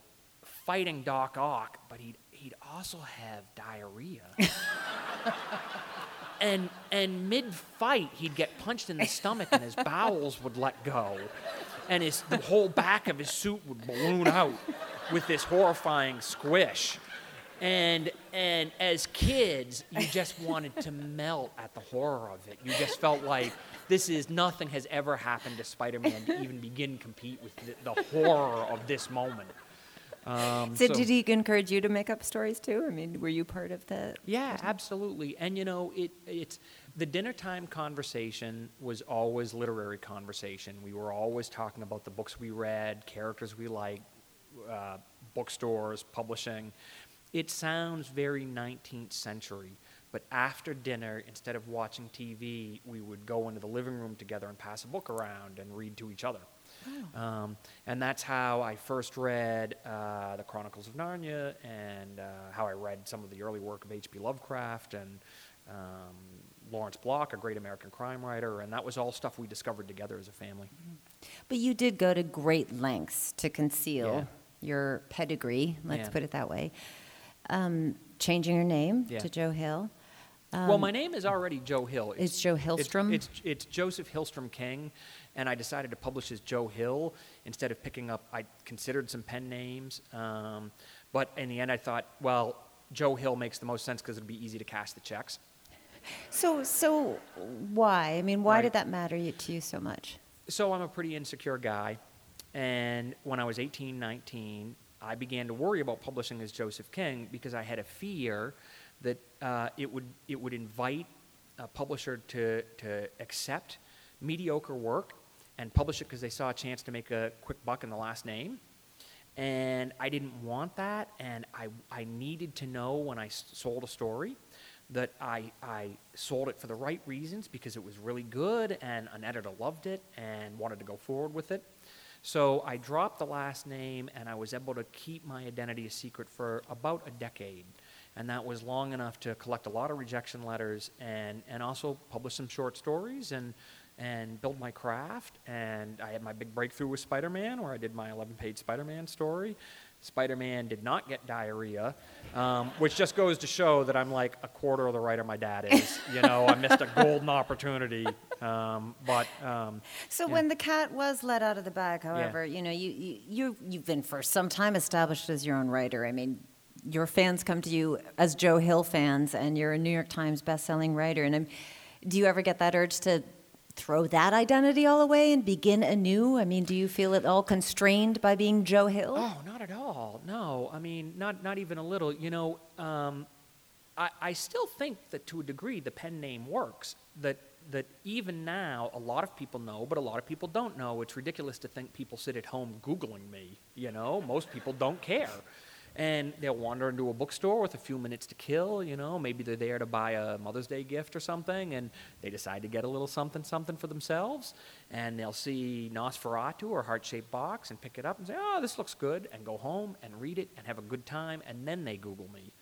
[SPEAKER 2] fighting Doc Ock, but he'd, he'd also have diarrhea. and and mid fight he'd get punched in the stomach and his bowels would let go and his the whole back of his suit would balloon out with this horrifying squish and and as kids you just wanted to melt at the horror of it you just felt like this is nothing has ever happened to spider-man to even begin compete with the, the horror of this moment um,
[SPEAKER 3] So, did he encourage you to make up stories too? I mean, were you part of the?
[SPEAKER 2] yeah, absolutely. And you know, it it's the dinner time conversation was always literary conversation. We were always talking about the books we read, characters we liked, uh, bookstores, publishing. it sounds very 19th century, but after dinner, instead of watching TV, we would go into the living room together and pass a book around and read to each other.
[SPEAKER 3] Oh.
[SPEAKER 2] Um, and that's how I first read uh, the Chronicles of Narnia, and uh, how I read some of the early work of H.P. Lovecraft and um, Lawrence Block, a great American crime writer, and that was all stuff we discovered together as a family.
[SPEAKER 3] But you did go to great lengths to conceal
[SPEAKER 2] Yeah.
[SPEAKER 3] your pedigree, let's
[SPEAKER 2] Yeah.
[SPEAKER 3] put it that way. Um, changing your name
[SPEAKER 2] Yeah.
[SPEAKER 3] to Joe Hill.
[SPEAKER 2] Well,
[SPEAKER 3] Um,
[SPEAKER 2] my name is already Joe Hill.
[SPEAKER 3] It's Joe Hillstrom?
[SPEAKER 2] it's, it's Joseph Hillstrom King, and I decided to publish as Joe Hill instead of picking up. I considered some pen names, um, but in the end, I thought, well, Joe Hill makes the most sense because it'll be easy to cash the checks.
[SPEAKER 3] So, so why? I mean, why
[SPEAKER 2] Right.
[SPEAKER 3] did that matter you, to you so much?
[SPEAKER 2] So I'm a pretty insecure guy, and when I was 18, 19, I began to worry about publishing as Joseph King because I had a fear that uh, it would it would invite a publisher to to accept mediocre work and publish it because they saw a chance to make a quick buck in the last name. And I didn't want that, and I, I needed to know when I s- sold a story that I, I sold it for the right reasons because it was really good and an editor loved it and wanted to go forward with it. So I dropped the last name and I was able to keep my identity a secret for about a decade. And that was long enough to collect a lot of rejection letters and, and also publish some short stories and, and build my craft. And I had my big breakthrough with Spider Man, where I did my 11 page Spider Man story. Spider Man did not get diarrhea, um, which just goes to show that I'm like a quarter of the writer my dad is. you know, I missed a golden opportunity. Um, but um,
[SPEAKER 3] So
[SPEAKER 2] Yeah.
[SPEAKER 3] when the cat was let out of the bag, however, you know, you you you've been for some time established as your own writer. I mean, your fans come to you as Joe Hill fans, and you're a New York Times best-selling writer. And I'm, do you ever get that urge to throw that identity all away and begin anew? I mean, do you feel at all constrained by being Joe Hill?
[SPEAKER 2] Oh, not at all. No, I mean, not not even a little. You know, um, I, I still think that to a degree the pen name works. That that even now a lot of people know, but a lot of people don't know. It's ridiculous to think people sit at home googling me. You know, most people don't care. And they'll wander into a bookstore with a few minutes to kill, you know, maybe they're there to buy a Mother's Day gift or something, and they decide to get a little something something for themselves, and they'll see NOS4A2 or Heart Shaped Box and pick it up and say, oh, this looks good, and go home and read it and have a good time, and then they Google me.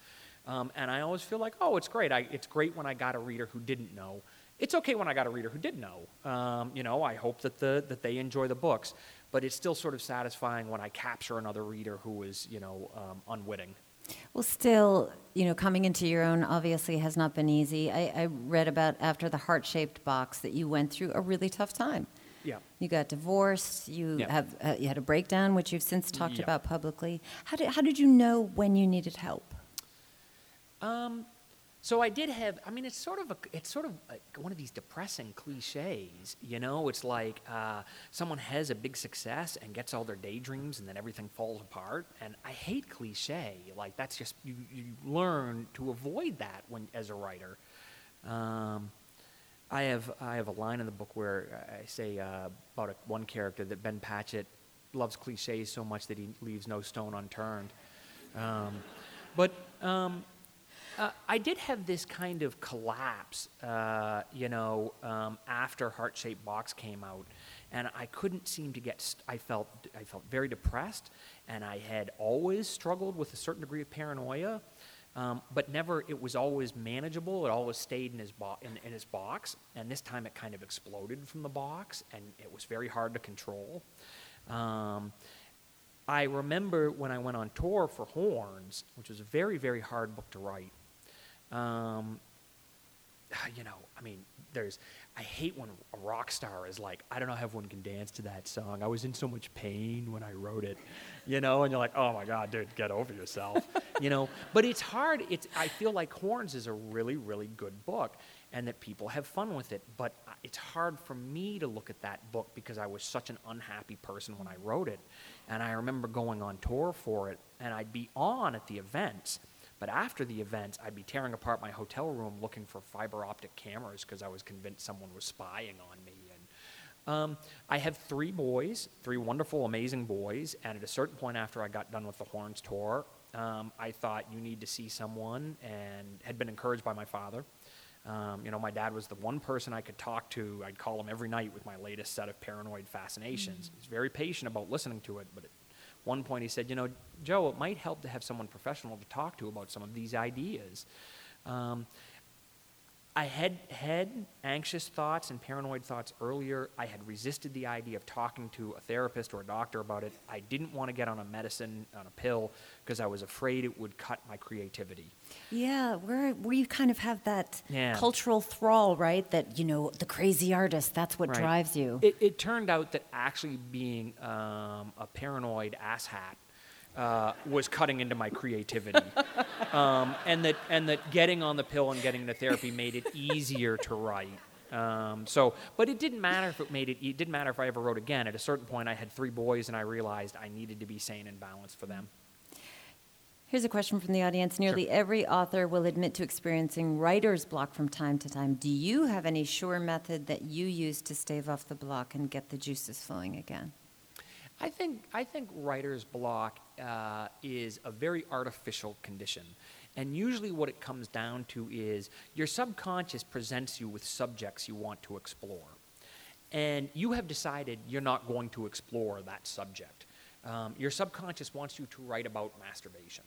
[SPEAKER 2] Um, and I always feel like, oh, it's great. I, it's great when I got a reader who didn't know. It's okay when I got a reader who did know. Um, you know, I hope that, the, that they enjoy the books. But it's still sort of satisfying when I capture another reader who is, you know, um, unwitting.
[SPEAKER 3] Well, still, you know, coming into your own obviously has not been easy. I, I read about after the heart-shaped box that you went through a really tough time.
[SPEAKER 2] Yeah.
[SPEAKER 3] You got divorced. You
[SPEAKER 2] Yeah.
[SPEAKER 3] have uh, you had a breakdown, which you've since talked
[SPEAKER 2] Yeah.
[SPEAKER 3] about publicly. How did how did you know when you needed help?
[SPEAKER 2] Um, so I did have. I mean, it's sort of a, it's sort of like one of these depressing cliches. You know, it's like uh, someone has a big success and gets all their daydreams, and then everything falls apart. And I hate cliche. Like that's just you, you learn to avoid that when as a writer. Um, I have I have a line in the book where I say uh, about a, one character that Ben Patchett loves cliches so much that he leaves no stone unturned. Um, but um, uh, I did have this kind of collapse, uh, you know, um, after Heart Shaped Box came out, and I couldn't seem to get. St- I felt I felt very depressed, and I had always struggled with a certain degree of paranoia, um, but never. It was always manageable. It always stayed in his bo- in, in his box, and this time it kind of exploded from the box, and it was very hard to control. Um, I remember when I went on tour for Horns, which was a very, very hard book to write. Um, you know, I mean, there's, I hate when a rock star is like, I don't know how everyone can dance to that song. I was in so much pain when I wrote it, you know, and you're like, oh my God, dude, get over yourself, you know. But it's hard. It's, I feel like Horns is a really, really good book and that people have fun with it. But it's hard for me to look at that book because I was such an unhappy person when I wrote it. And I remember going on tour for it, and I'd be on at the events. But after the events, I'd be tearing apart my hotel room looking for fiber optic cameras because I was convinced someone was spying on me. And um, I have three boys, three wonderful, amazing boys. And at a certain point after I got done with the Horns tour, Um, I thought you need to see someone, and had been encouraged by my father. Um, you know, my dad was the one person I could talk to. I'd call him every night with my latest set of paranoid fascinations. He's very patient about listening to it, but at one point he said, You know, Joe, it might help to have someone professional to talk to about some of these ideas. Um, I had had anxious thoughts and paranoid thoughts earlier. I had resisted the idea of talking to a therapist or a doctor about it. I didn't want to get on a medicine, on a pill, because I was afraid it would cut my creativity.
[SPEAKER 3] Yeah, where where you kind of have that
[SPEAKER 2] Yeah.
[SPEAKER 3] cultural thrall, right? That you know, the crazy artist. That's what
[SPEAKER 2] Right.
[SPEAKER 3] drives you.
[SPEAKER 2] It, it turned out that actually being um, a paranoid asshat uh, was cutting into my creativity, um, and that and that getting on the pill and getting into therapy made it easier to write. Um, so, but it didn't matter if it made it. It didn't matter if I ever wrote again. At a certain point, I had three boys, and I realized I needed to be sane and balanced for them.
[SPEAKER 3] Here's a question from the audience. Nearly every author will admit to experiencing writer's block from time to time. Do you have any sure method that you use to stave off the block and get the juices flowing again?
[SPEAKER 2] I think I think writer's block uh, is a very artificial condition, and usually what it comes down to is your subconscious presents you with subjects you want to explore, and you have decided you're not going to explore that subject. Um, your subconscious wants you to write about masturbation,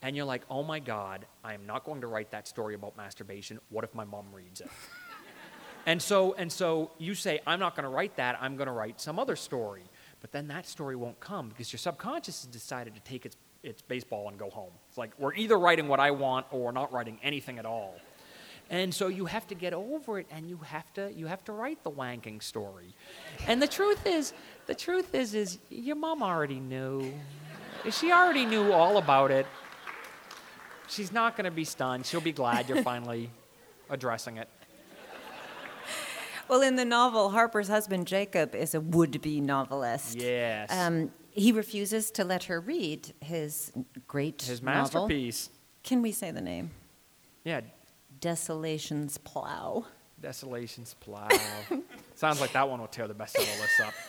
[SPEAKER 2] and you're like, "Oh my God, I am not going to write that story about masturbation. What if my mom reads it?" And so, and so you say, I'm not going to write that, I'm going to write some other story. But then that story won't come because your subconscious has decided to take its, its baseball and go home. It's like, we're either writing what I want or we're not writing anything at all. And so you have to get over it and you have to, you have to write the wanking story. And the truth is, the truth is, is your mom already knew. She already knew all about it. She's not going to be stunned. She'll be glad you're finally addressing it.
[SPEAKER 3] Well, in the novel, Harper's husband Jacob is a would-be novelist.
[SPEAKER 2] Yes.
[SPEAKER 3] Um, he refuses to let her read his great
[SPEAKER 2] His
[SPEAKER 3] novel.
[SPEAKER 2] masterpiece.
[SPEAKER 3] Can we say the name?
[SPEAKER 2] Yeah,
[SPEAKER 3] Desolation's Plow.
[SPEAKER 2] Desolation's Plow. Sounds like that one will tear the bestseller list up.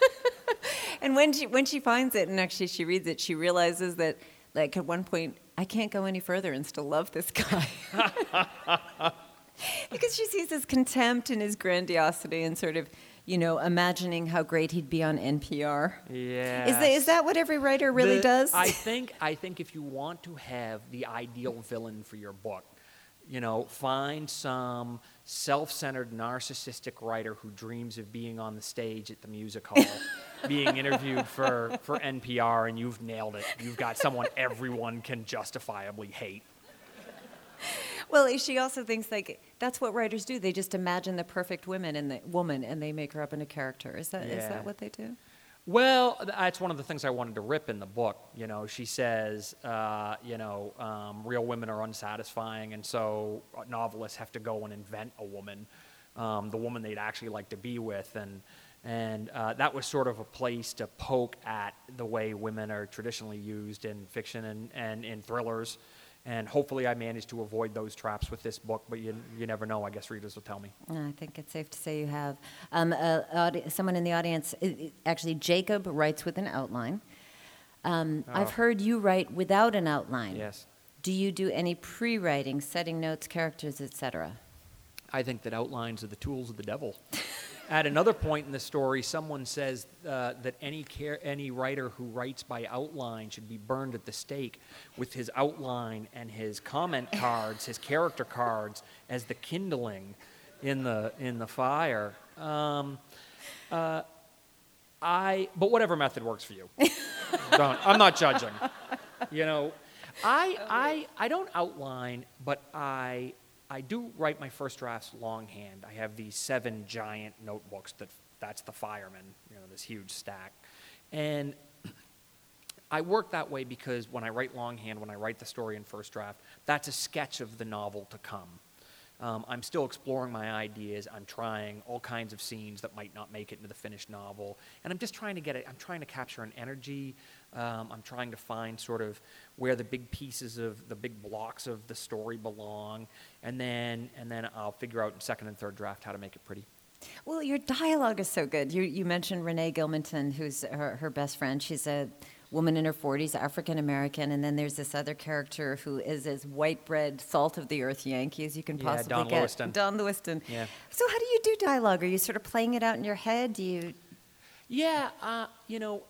[SPEAKER 3] And when she when she finds it and actually she reads it, she realizes that like at one point I can't go any further and still love this guy. because she sees his contempt and his grandiosity and sort of, you know, imagining how great he'd be on NPR.
[SPEAKER 2] Yeah.
[SPEAKER 3] Is that, is that what every writer really does?
[SPEAKER 2] I think I think if you want to have the ideal villain for your book, you know, find some self-centered narcissistic writer who dreams of being on the stage at the music hall, being interviewed for, for NPR and you've nailed it. You've got someone everyone can justifiably hate.
[SPEAKER 3] Well, she also thinks like that's what writers do. They just imagine the perfect woman and the woman and they make her up into character. Is that is
[SPEAKER 2] Yeah.
[SPEAKER 3] that what they do?
[SPEAKER 2] Well, that's one of the things I wanted to rip in the book. You know, she says, uh, you know, um, real women are unsatisfying, and so uh, novelists have to go and invent a woman, um, the woman they'd actually like to be with, and and uh, that was sort of a place to poke at the way women are traditionally used in fiction and, and in thrillers. And hopefully, I managed to avoid those traps with this book, but you, you never know. I guess readers will tell me.
[SPEAKER 3] I think it's safe to say you have. Um, uh, audi- someone in the audience, i- i- actually, Jacob writes with an outline. Um, I've
[SPEAKER 2] Oh.
[SPEAKER 3] heard you write without an outline.
[SPEAKER 2] Yes.
[SPEAKER 3] Do you do any pre-writing, setting notes, characters, etc.?
[SPEAKER 2] I think that outlines are the tools of the devil. At another point in the story, someone says uh, that any, care, any writer who writes by outline should be burned at the stake with his outline and his comment cards, his character cards, as the kindling in the, in the fire. Um, uh, I, but whatever method works for you. don't, I'm not judging. You know, I, I, I don't outline, but I, I do write my first drafts longhand. I have these seven giant notebooks that that's the fireman, you know, this huge stack. And I work that way because when I write longhand, when I write the story in first draft, that's a sketch of the novel to come. Um, I'm still exploring my ideas. I'm trying all kinds of scenes that might not make it into the finished novel, and I'm just trying to get it. I'm trying to capture an energy. Um, I'm trying to find sort of where the big pieces of the big blocks of the story belong, and then and then I'll figure out in second and third draft how to make it pretty.
[SPEAKER 3] Well, your dialogue is so good. You, you mentioned Renee Gilmanton, who's her, her best friend. She's a woman in her 40s, African American, and then there's this other character who is as white bread, salt of the earth Yankee as you can
[SPEAKER 2] Yeah,
[SPEAKER 3] possibly
[SPEAKER 2] Don
[SPEAKER 3] get.
[SPEAKER 2] Lewiston.
[SPEAKER 3] Don Lewiston.
[SPEAKER 2] Yeah.
[SPEAKER 3] So how do you do dialogue? Are you sort of playing it out in your head? Do you?
[SPEAKER 2] Yeah, uh, you know,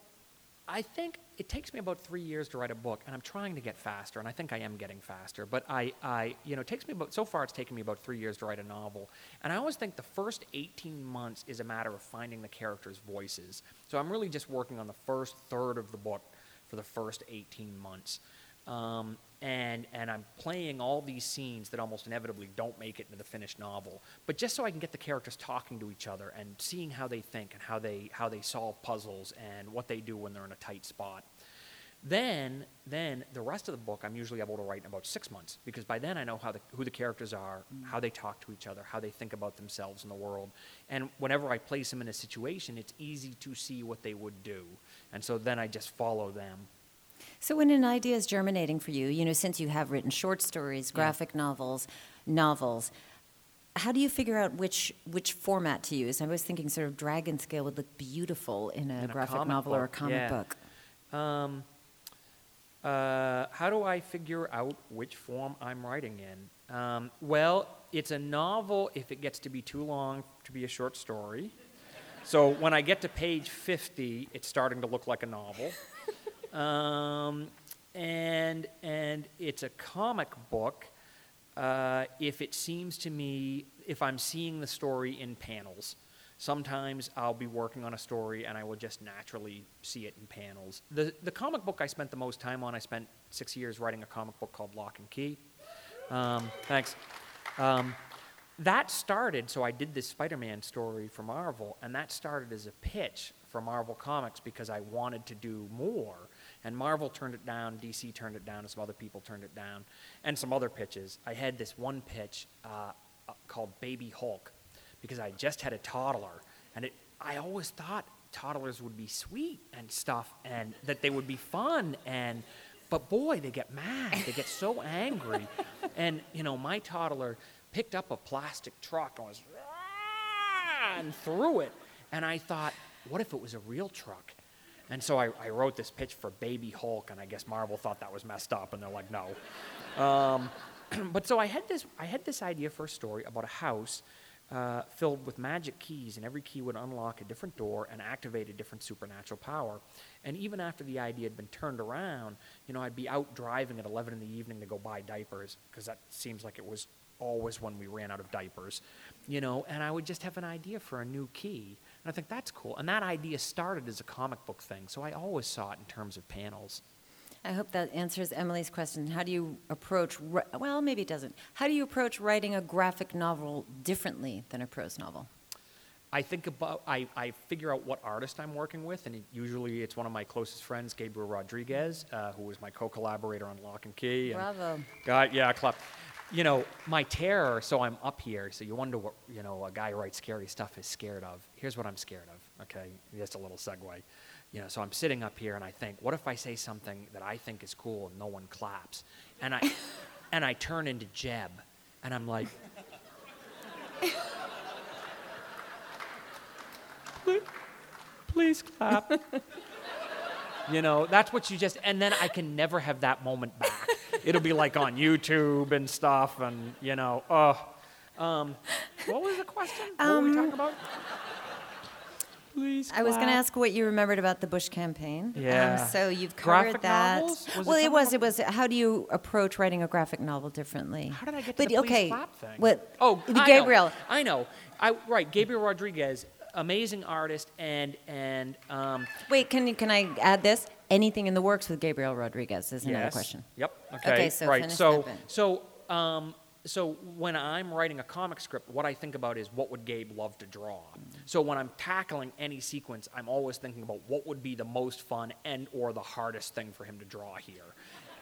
[SPEAKER 2] I think it takes me about three years to write a book, and I'm trying to get faster, and I think I am getting faster. But I, I, you know, it takes me about so far it's taken me about three years to write a novel, and I always think the first 18 months is a matter of finding the characters' voices. So I'm really just working on the first third of the book for the first 18 months. Um, and, and I'm playing all these scenes that almost inevitably don't make it into the finished novel, but just so I can get the characters talking to each other and seeing how they think and how they, how they solve puzzles and what they do when they're in a tight spot. Then, then the rest of the book I'm usually able to write in about six months because by then I know how the, who the characters are, mm. how they talk to each other, how they think about themselves and the world, and whenever I place them in a situation, it's easy to see what they would do, and so then I just follow them.
[SPEAKER 3] So when an idea is germinating for you, you know, since you have written short stories,
[SPEAKER 2] Yeah.
[SPEAKER 3] graphic novels, novels, how do you figure out which which format to use? I was thinking sort of dragon scale would look beautiful in a
[SPEAKER 2] In
[SPEAKER 3] graphic novel or a comic
[SPEAKER 2] yeah.
[SPEAKER 3] book.
[SPEAKER 2] Um, uh, how do I figure out which form I'm writing in? Um, well, it's a novel if it gets to be too long to be a short story. So when I get to page 50, it's starting to look like a novel. Um, and, and it's a comic book uh, if it seems to me, if I'm seeing the story in panels. Sometimes I'll be working on a story and I will just naturally see it in panels. The, the comic book I spent the most time on, I spent six years writing a comic book called Locke and Key. Um, thanks. Um, that started, so I did this Spider Man story for Marvel, and that started as a pitch for Marvel Comics because I wanted to do more. And Marvel turned it down, DC turned it down, and some other people turned it down, and some other pitches. I had this one pitch uh, uh, called Baby Hulk because I just had a toddler, and it, I always thought toddlers would be sweet and stuff, and that they would be fun, and but boy, they get mad, they get so angry, and you know, my toddler picked up a plastic truck and was and threw it, and I thought, what if it was a real truck? And so I, I wrote this pitch for Baby Hulk, and I guess Marvel thought that was messed up, and they're like, no. Um, but so I had this I had this idea for a story about a house uh, filled with magic keys, and every key would unlock a different door and activate a different supernatural power. And even after the idea had been turned around, you know, I'd be out driving at 11 in the evening to go buy diapers because that seems like it was always when we ran out of diapers, you know, and I would just have an idea for a new key. And I think that's cool. And that idea started as a comic book thing, so I always saw it in terms of panels.
[SPEAKER 3] I hope that answers Emily's question. How do you approach, well, maybe it doesn't. How do you approach writing a graphic novel differently than a prose novel?
[SPEAKER 2] I think about, I, I figure out what artist I'm working with, and it, usually it's one of my closest friends, Gabriel Rodriguez, uh, who was my co-collaborator on Locke and Key. And
[SPEAKER 3] Bravo.
[SPEAKER 2] God, yeah, clap. You know, my terror, so I'm up here, so you wonder what, you know, a guy who writes scary stuff is scared of. Here's what I'm scared of, okay? Just a little segue. You know, so I'm sitting up here and I think, what if I say something that I think is cool and no one claps? And I, and I turn into Jeb, and I'm like, please, please clap. you know, that's what you just, and then I can never have that moment back. It'll be like on YouTube and stuff, and you know, oh. Um, what was the question? What were we talking about? Please.
[SPEAKER 3] I was going to ask what you remembered about the Bush campaign.
[SPEAKER 2] Yeah.
[SPEAKER 3] Um, so you've covered
[SPEAKER 2] Graphic
[SPEAKER 3] that.
[SPEAKER 2] novels? Was
[SPEAKER 3] well, it
[SPEAKER 2] something
[SPEAKER 3] was. It was. How do you approach writing a graphic novel differently?
[SPEAKER 2] How did I get to the
[SPEAKER 3] okay,
[SPEAKER 2] clap thing?
[SPEAKER 3] What?
[SPEAKER 2] Oh, I know.
[SPEAKER 3] Gabriel.
[SPEAKER 2] I know. I right. Gabriel Rodriguez, amazing artist, and and um,
[SPEAKER 3] Wait, can you, can I add this? Anything in the works with Gabriel Rodriguez is another
[SPEAKER 2] Yes.
[SPEAKER 3] question.
[SPEAKER 2] Yep. Okay.
[SPEAKER 3] Okay, so
[SPEAKER 2] right.
[SPEAKER 3] finish
[SPEAKER 2] So
[SPEAKER 3] that bit.
[SPEAKER 2] so um, so when I'm writing a comic script, what I think about is what would Gabe love to draw. So when I'm tackling any sequence, I'm always thinking about what would be the most fun and or the hardest thing for him to draw here.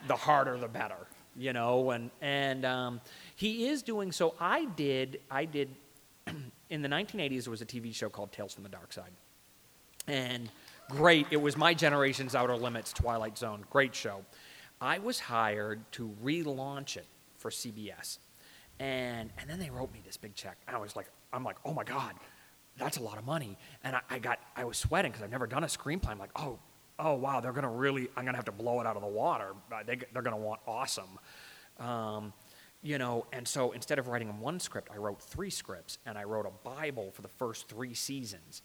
[SPEAKER 2] The harder, the better. You know, and and um, he is doing so. I did. I did. in the 1980s, there was a TV show called Tales from the Dark Side and great. It was my generation's Outer Limits, Twilight Zone. Great show. I was hired to relaunch it for CBS, and and then they wrote me this big check, and I was like, I'm like, oh my god, that's a lot of money, and I, I got, I was sweating because I've never done a screenplay. I'm like, oh. oh wow, they're gonna really, I'm gonna have to blow it out of the water. Uh, They, they're gonna want awesome. Um, you know, and so instead of writing one script, I wrote three scripts, and I wrote a Bible for the first three seasons.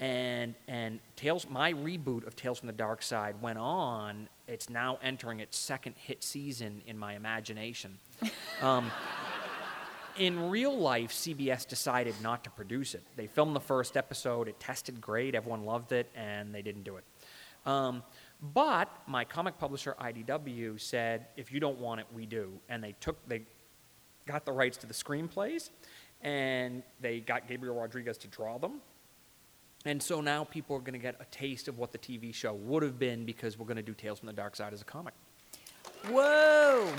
[SPEAKER 2] And and Tales, my reboot of Tales from the Dark Side went on. It's now entering its second hit season in my imagination. Um, in real life, CBS decided not to produce it. They filmed the first episode, it tested great, everyone loved it, and they didn't do it. Um, but my comic publisher IDW said, if you don't want it, we do. And they took, they got the rights to the screenplays, and they got Gabriel Rodriguez to draw them. And so now people are going to get a taste of what the TV show would have been because we're going to do Tales from the Dark Side as a comic.
[SPEAKER 3] Whoa.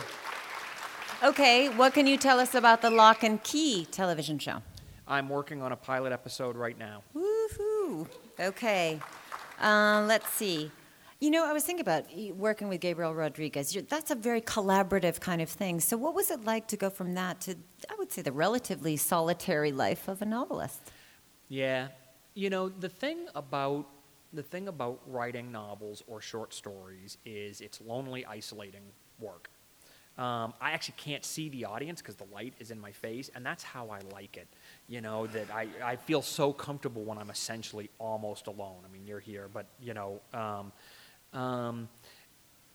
[SPEAKER 3] Okay, what can you tell us about the Locke and Key television show?
[SPEAKER 2] I'm working on a pilot episode right now.
[SPEAKER 3] Woohoo. Okay. Uh, let's see. You know, I was thinking about working with Gabriel Rodriguez. You're, that's a very collaborative kind of thing. So, what was it like to go from that to, I would say, the relatively solitary life of a novelist?
[SPEAKER 2] Yeah, you know the thing about the thing about writing novels or short stories is it's lonely, isolating work. Um, I actually can't see the audience because the light is in my face, and that's how I like it. You know that I, I feel so comfortable when I'm essentially almost alone. I mean, you're here, but you know. Um, um,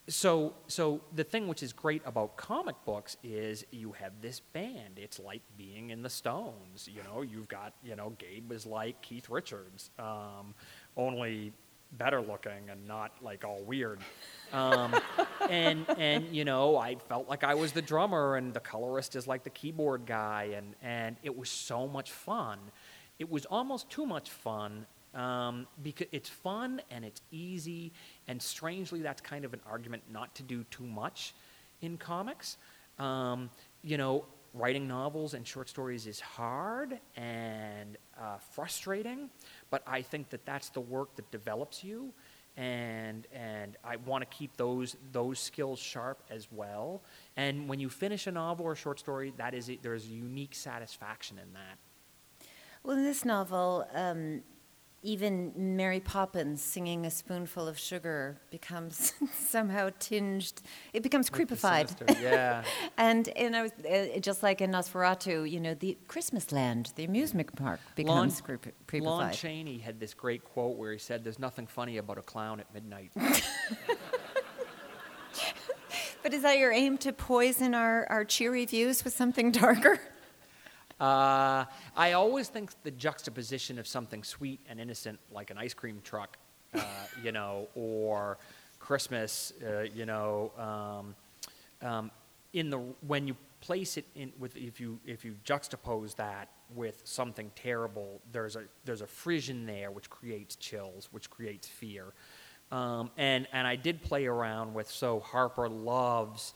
[SPEAKER 2] so so the thing which is great about comic books is you have this band. It's like being in the stones you know? You've got you know gabe is like keith richards um, only better looking and not like all weird. Um, and and you know i felt like i was the drummer and the colorist is like the keyboard guy and and it was so much fun. It was almost too much fun um, because it's fun and it's easy, and strangely, that's kind of an argument not to do too much in comics. Um, you know, writing novels and short stories is hard and uh, frustrating, but I think that that's the work that develops you, and and I want to keep those those skills sharp as well. And when you finish a novel or a short story, that is a, there is a unique satisfaction in that.
[SPEAKER 3] Well, in this novel, um, even Mary Poppins singing a spoonful of sugar becomes somehow tinged. It becomes
[SPEAKER 2] With
[SPEAKER 3] creepified.
[SPEAKER 2] Yeah.
[SPEAKER 3] And and I was uh, just like in NOS4A2, you know, the Christmas land, the amusement park becomes
[SPEAKER 2] Lon,
[SPEAKER 3] creepy,
[SPEAKER 2] Lon
[SPEAKER 3] creepified.
[SPEAKER 2] Chaney had this great quote where he said, "There's nothing funny about a clown at midnight."
[SPEAKER 3] But is that your aim to poison our, our cheery views with something darker?
[SPEAKER 2] Uh, I always think the juxtaposition of something sweet and innocent, like an ice cream truck, uh, you know, or Christmas, uh, you know, um, um, in the when you place it in with if you if you juxtapose that with something terrible, there's a there's a frisson there which creates chills, which creates fear. Um, and and I did play around with so Harper loves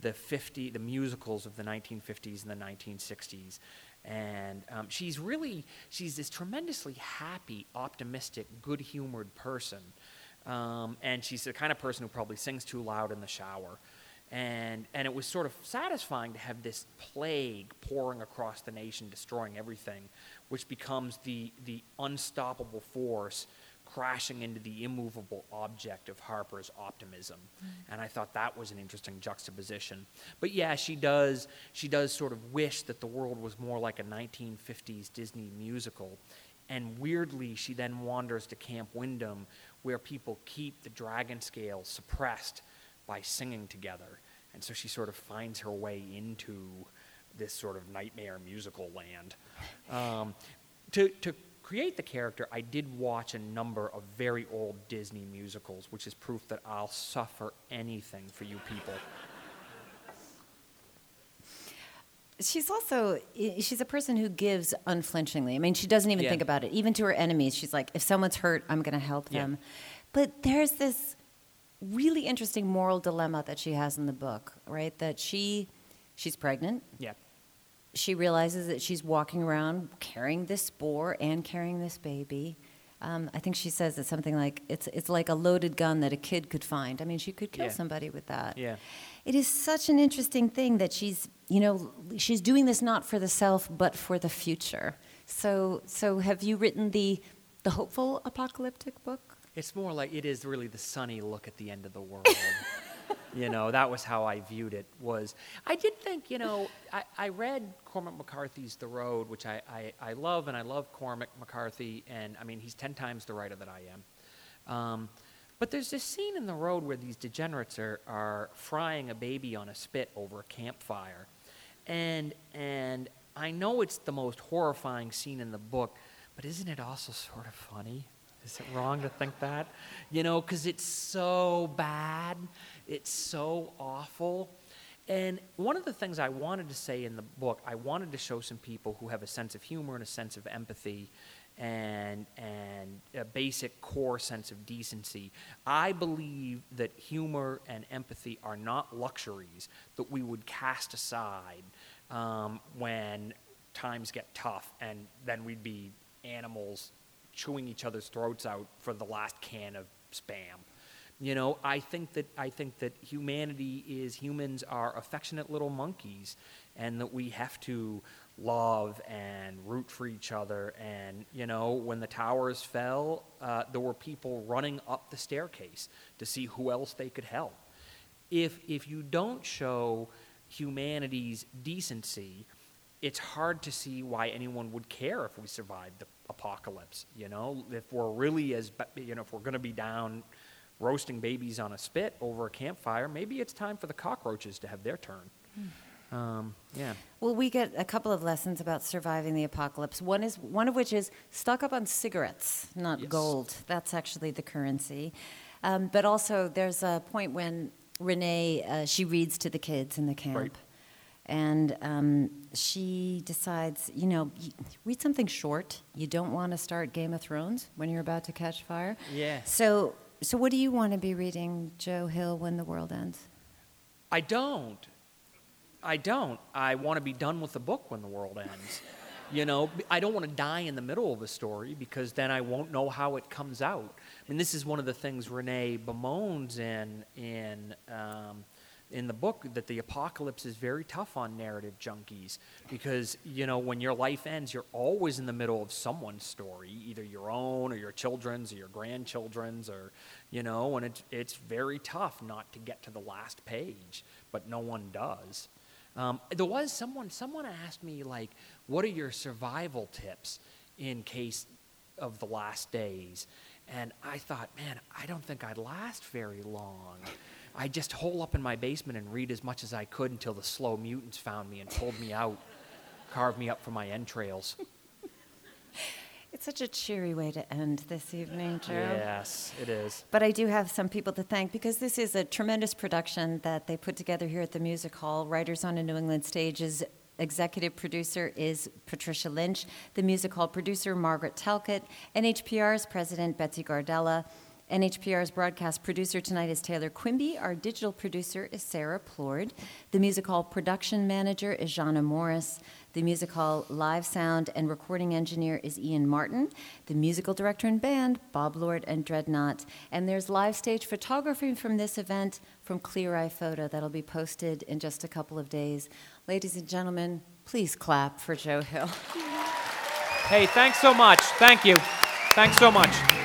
[SPEAKER 2] the 50 the musicals of the 1950s and the 1960s and um, she's really she's this tremendously happy optimistic good-humored person. Um, and she's the kind of person who probably sings too loud in the shower. And and it was sort of satisfying to have this plague pouring across the nation destroying everything which becomes the the unstoppable force crashing into the immovable object of Harper's optimism. And I thought that was an interesting juxtaposition. But yeah, she does she does sort of wish that the world was more like a 1950s Disney musical. And weirdly, she then wanders to Camp Wyndham, where people keep the dragon scale suppressed by singing together. And so she sort of finds her way into this sort of nightmare musical land. Um, to, to create the character, I did watch a number of very old Disney musicals, which is proof that I'll suffer anything for you people.
[SPEAKER 3] She's also she's a person who gives unflinchingly. I mean, she doesn't even
[SPEAKER 2] Yeah.
[SPEAKER 3] think about it. Even to her enemies, she's like, if someone's hurt, I'm going to help
[SPEAKER 2] Yeah.
[SPEAKER 3] them. But there's this really interesting moral dilemma that she has in the book, right? That she she's pregnant.
[SPEAKER 2] Yeah.
[SPEAKER 3] She realizes that she's walking around carrying this spore and carrying this baby. Um, I think she says it's something like it's it's like a loaded gun that a kid could find. I mean, she could kill
[SPEAKER 2] Yeah.
[SPEAKER 3] somebody with that.
[SPEAKER 2] Yeah.
[SPEAKER 3] It is such an interesting thing that she's, you know, she's doing this not for the self but for the future. So, so have you written the the hopeful apocalyptic book?
[SPEAKER 2] It's more like it is really the sunny look at the end of the world. You know, that was how I viewed it. Was I did think, you know, I, I read Cormac McCarthy's The Road, which I, I, I love, and I love Cormac McCarthy, and I mean, he's ten times the writer that I am. Um, but there's this scene in The Road where these degenerates are, are frying a baby on a spit over a campfire, and and I know it's the most horrifying scene in the book, but isn't it also sort of funny? Is it wrong to think that? You know, because it's so bad, it's so awful. And one of the things I wanted to say in the book, I wanted to show some people who have a sense of humor and a sense of empathy and, and a basic core sense of decency. I believe that humor and empathy are not luxuries that we would cast aside um, when times get tough and then we'd be animals chewing each other's throats out for the last can of spam. You know, I think that I think that humanity is humans are affectionate little monkeys, and that we have to love and root for each other. And you know, when the towers fell, uh, there were people running up the staircase to see who else they could help. If if you don't show humanity's decency, it's hard to see why anyone would care if we survived the apocalypse. You know, if we're really as you know, if we're going to be down roasting babies on a spit over a campfire, maybe it's time for the cockroaches to have their turn. Hmm. Um, yeah.
[SPEAKER 3] Well, we get a couple of lessons about surviving the apocalypse. One is one of which is stock up on cigarettes, not
[SPEAKER 2] Yes.
[SPEAKER 3] gold. That's actually the currency. Um, but also, there's a point when Renee uh, she reads to the kids in the camp,
[SPEAKER 2] Right.
[SPEAKER 3] and um, she decides, you know, read something short. You don't want to start Game of Thrones when you're about to catch fire.
[SPEAKER 2] Yeah.
[SPEAKER 3] So, so what do you want to be reading, Joe Hill, when the world ends?
[SPEAKER 2] I don't. I don't. I want to be done with the book when the world ends. You know, I don't want to die in the middle of a story because then I won't know how it comes out. I mean, this is one of the things Renee bemoans in in um, in the book that the apocalypse is very tough on narrative junkies because you know when your life ends, you're always in the middle of someone's story, either your own or your children's or your grandchildren's or you know, and it's it's very tough not to get to the last page, but no one does. Um, there was someone someone asked me like, "What are your survival tips in case of the last days?" And I thought, man, I don't think I'd last very long. I just hole up in my basement and read as much as I could until the slow mutants found me and pulled me out, carved me up for my entrails.
[SPEAKER 3] It's such a cheery way to end this evening, Joe.
[SPEAKER 2] Yes, it is.
[SPEAKER 3] But I do have some people to thank because this is a tremendous production that they put together here at the Music Hall. Writers on a New England Stage's executive producer is Patricia Lynch, the Music Hall producer, Margaret Talcott, NHPR's president, Betsy Gardella. NHPR's broadcast producer tonight is Taylor Quimby. Our digital producer is Sarah Plourde. The Music Hall production manager is Jana Morris. The Music Hall live sound and recording engineer is Ian Martin. The musical director and band, Bob Lord and Dreadnought. And there's live stage photography from this event from Clear Eye Photo that'll be posted in just a couple of days. Ladies and gentlemen, please clap for Joe Hill.
[SPEAKER 2] Hey, thanks so much. Thank you. Thanks so much.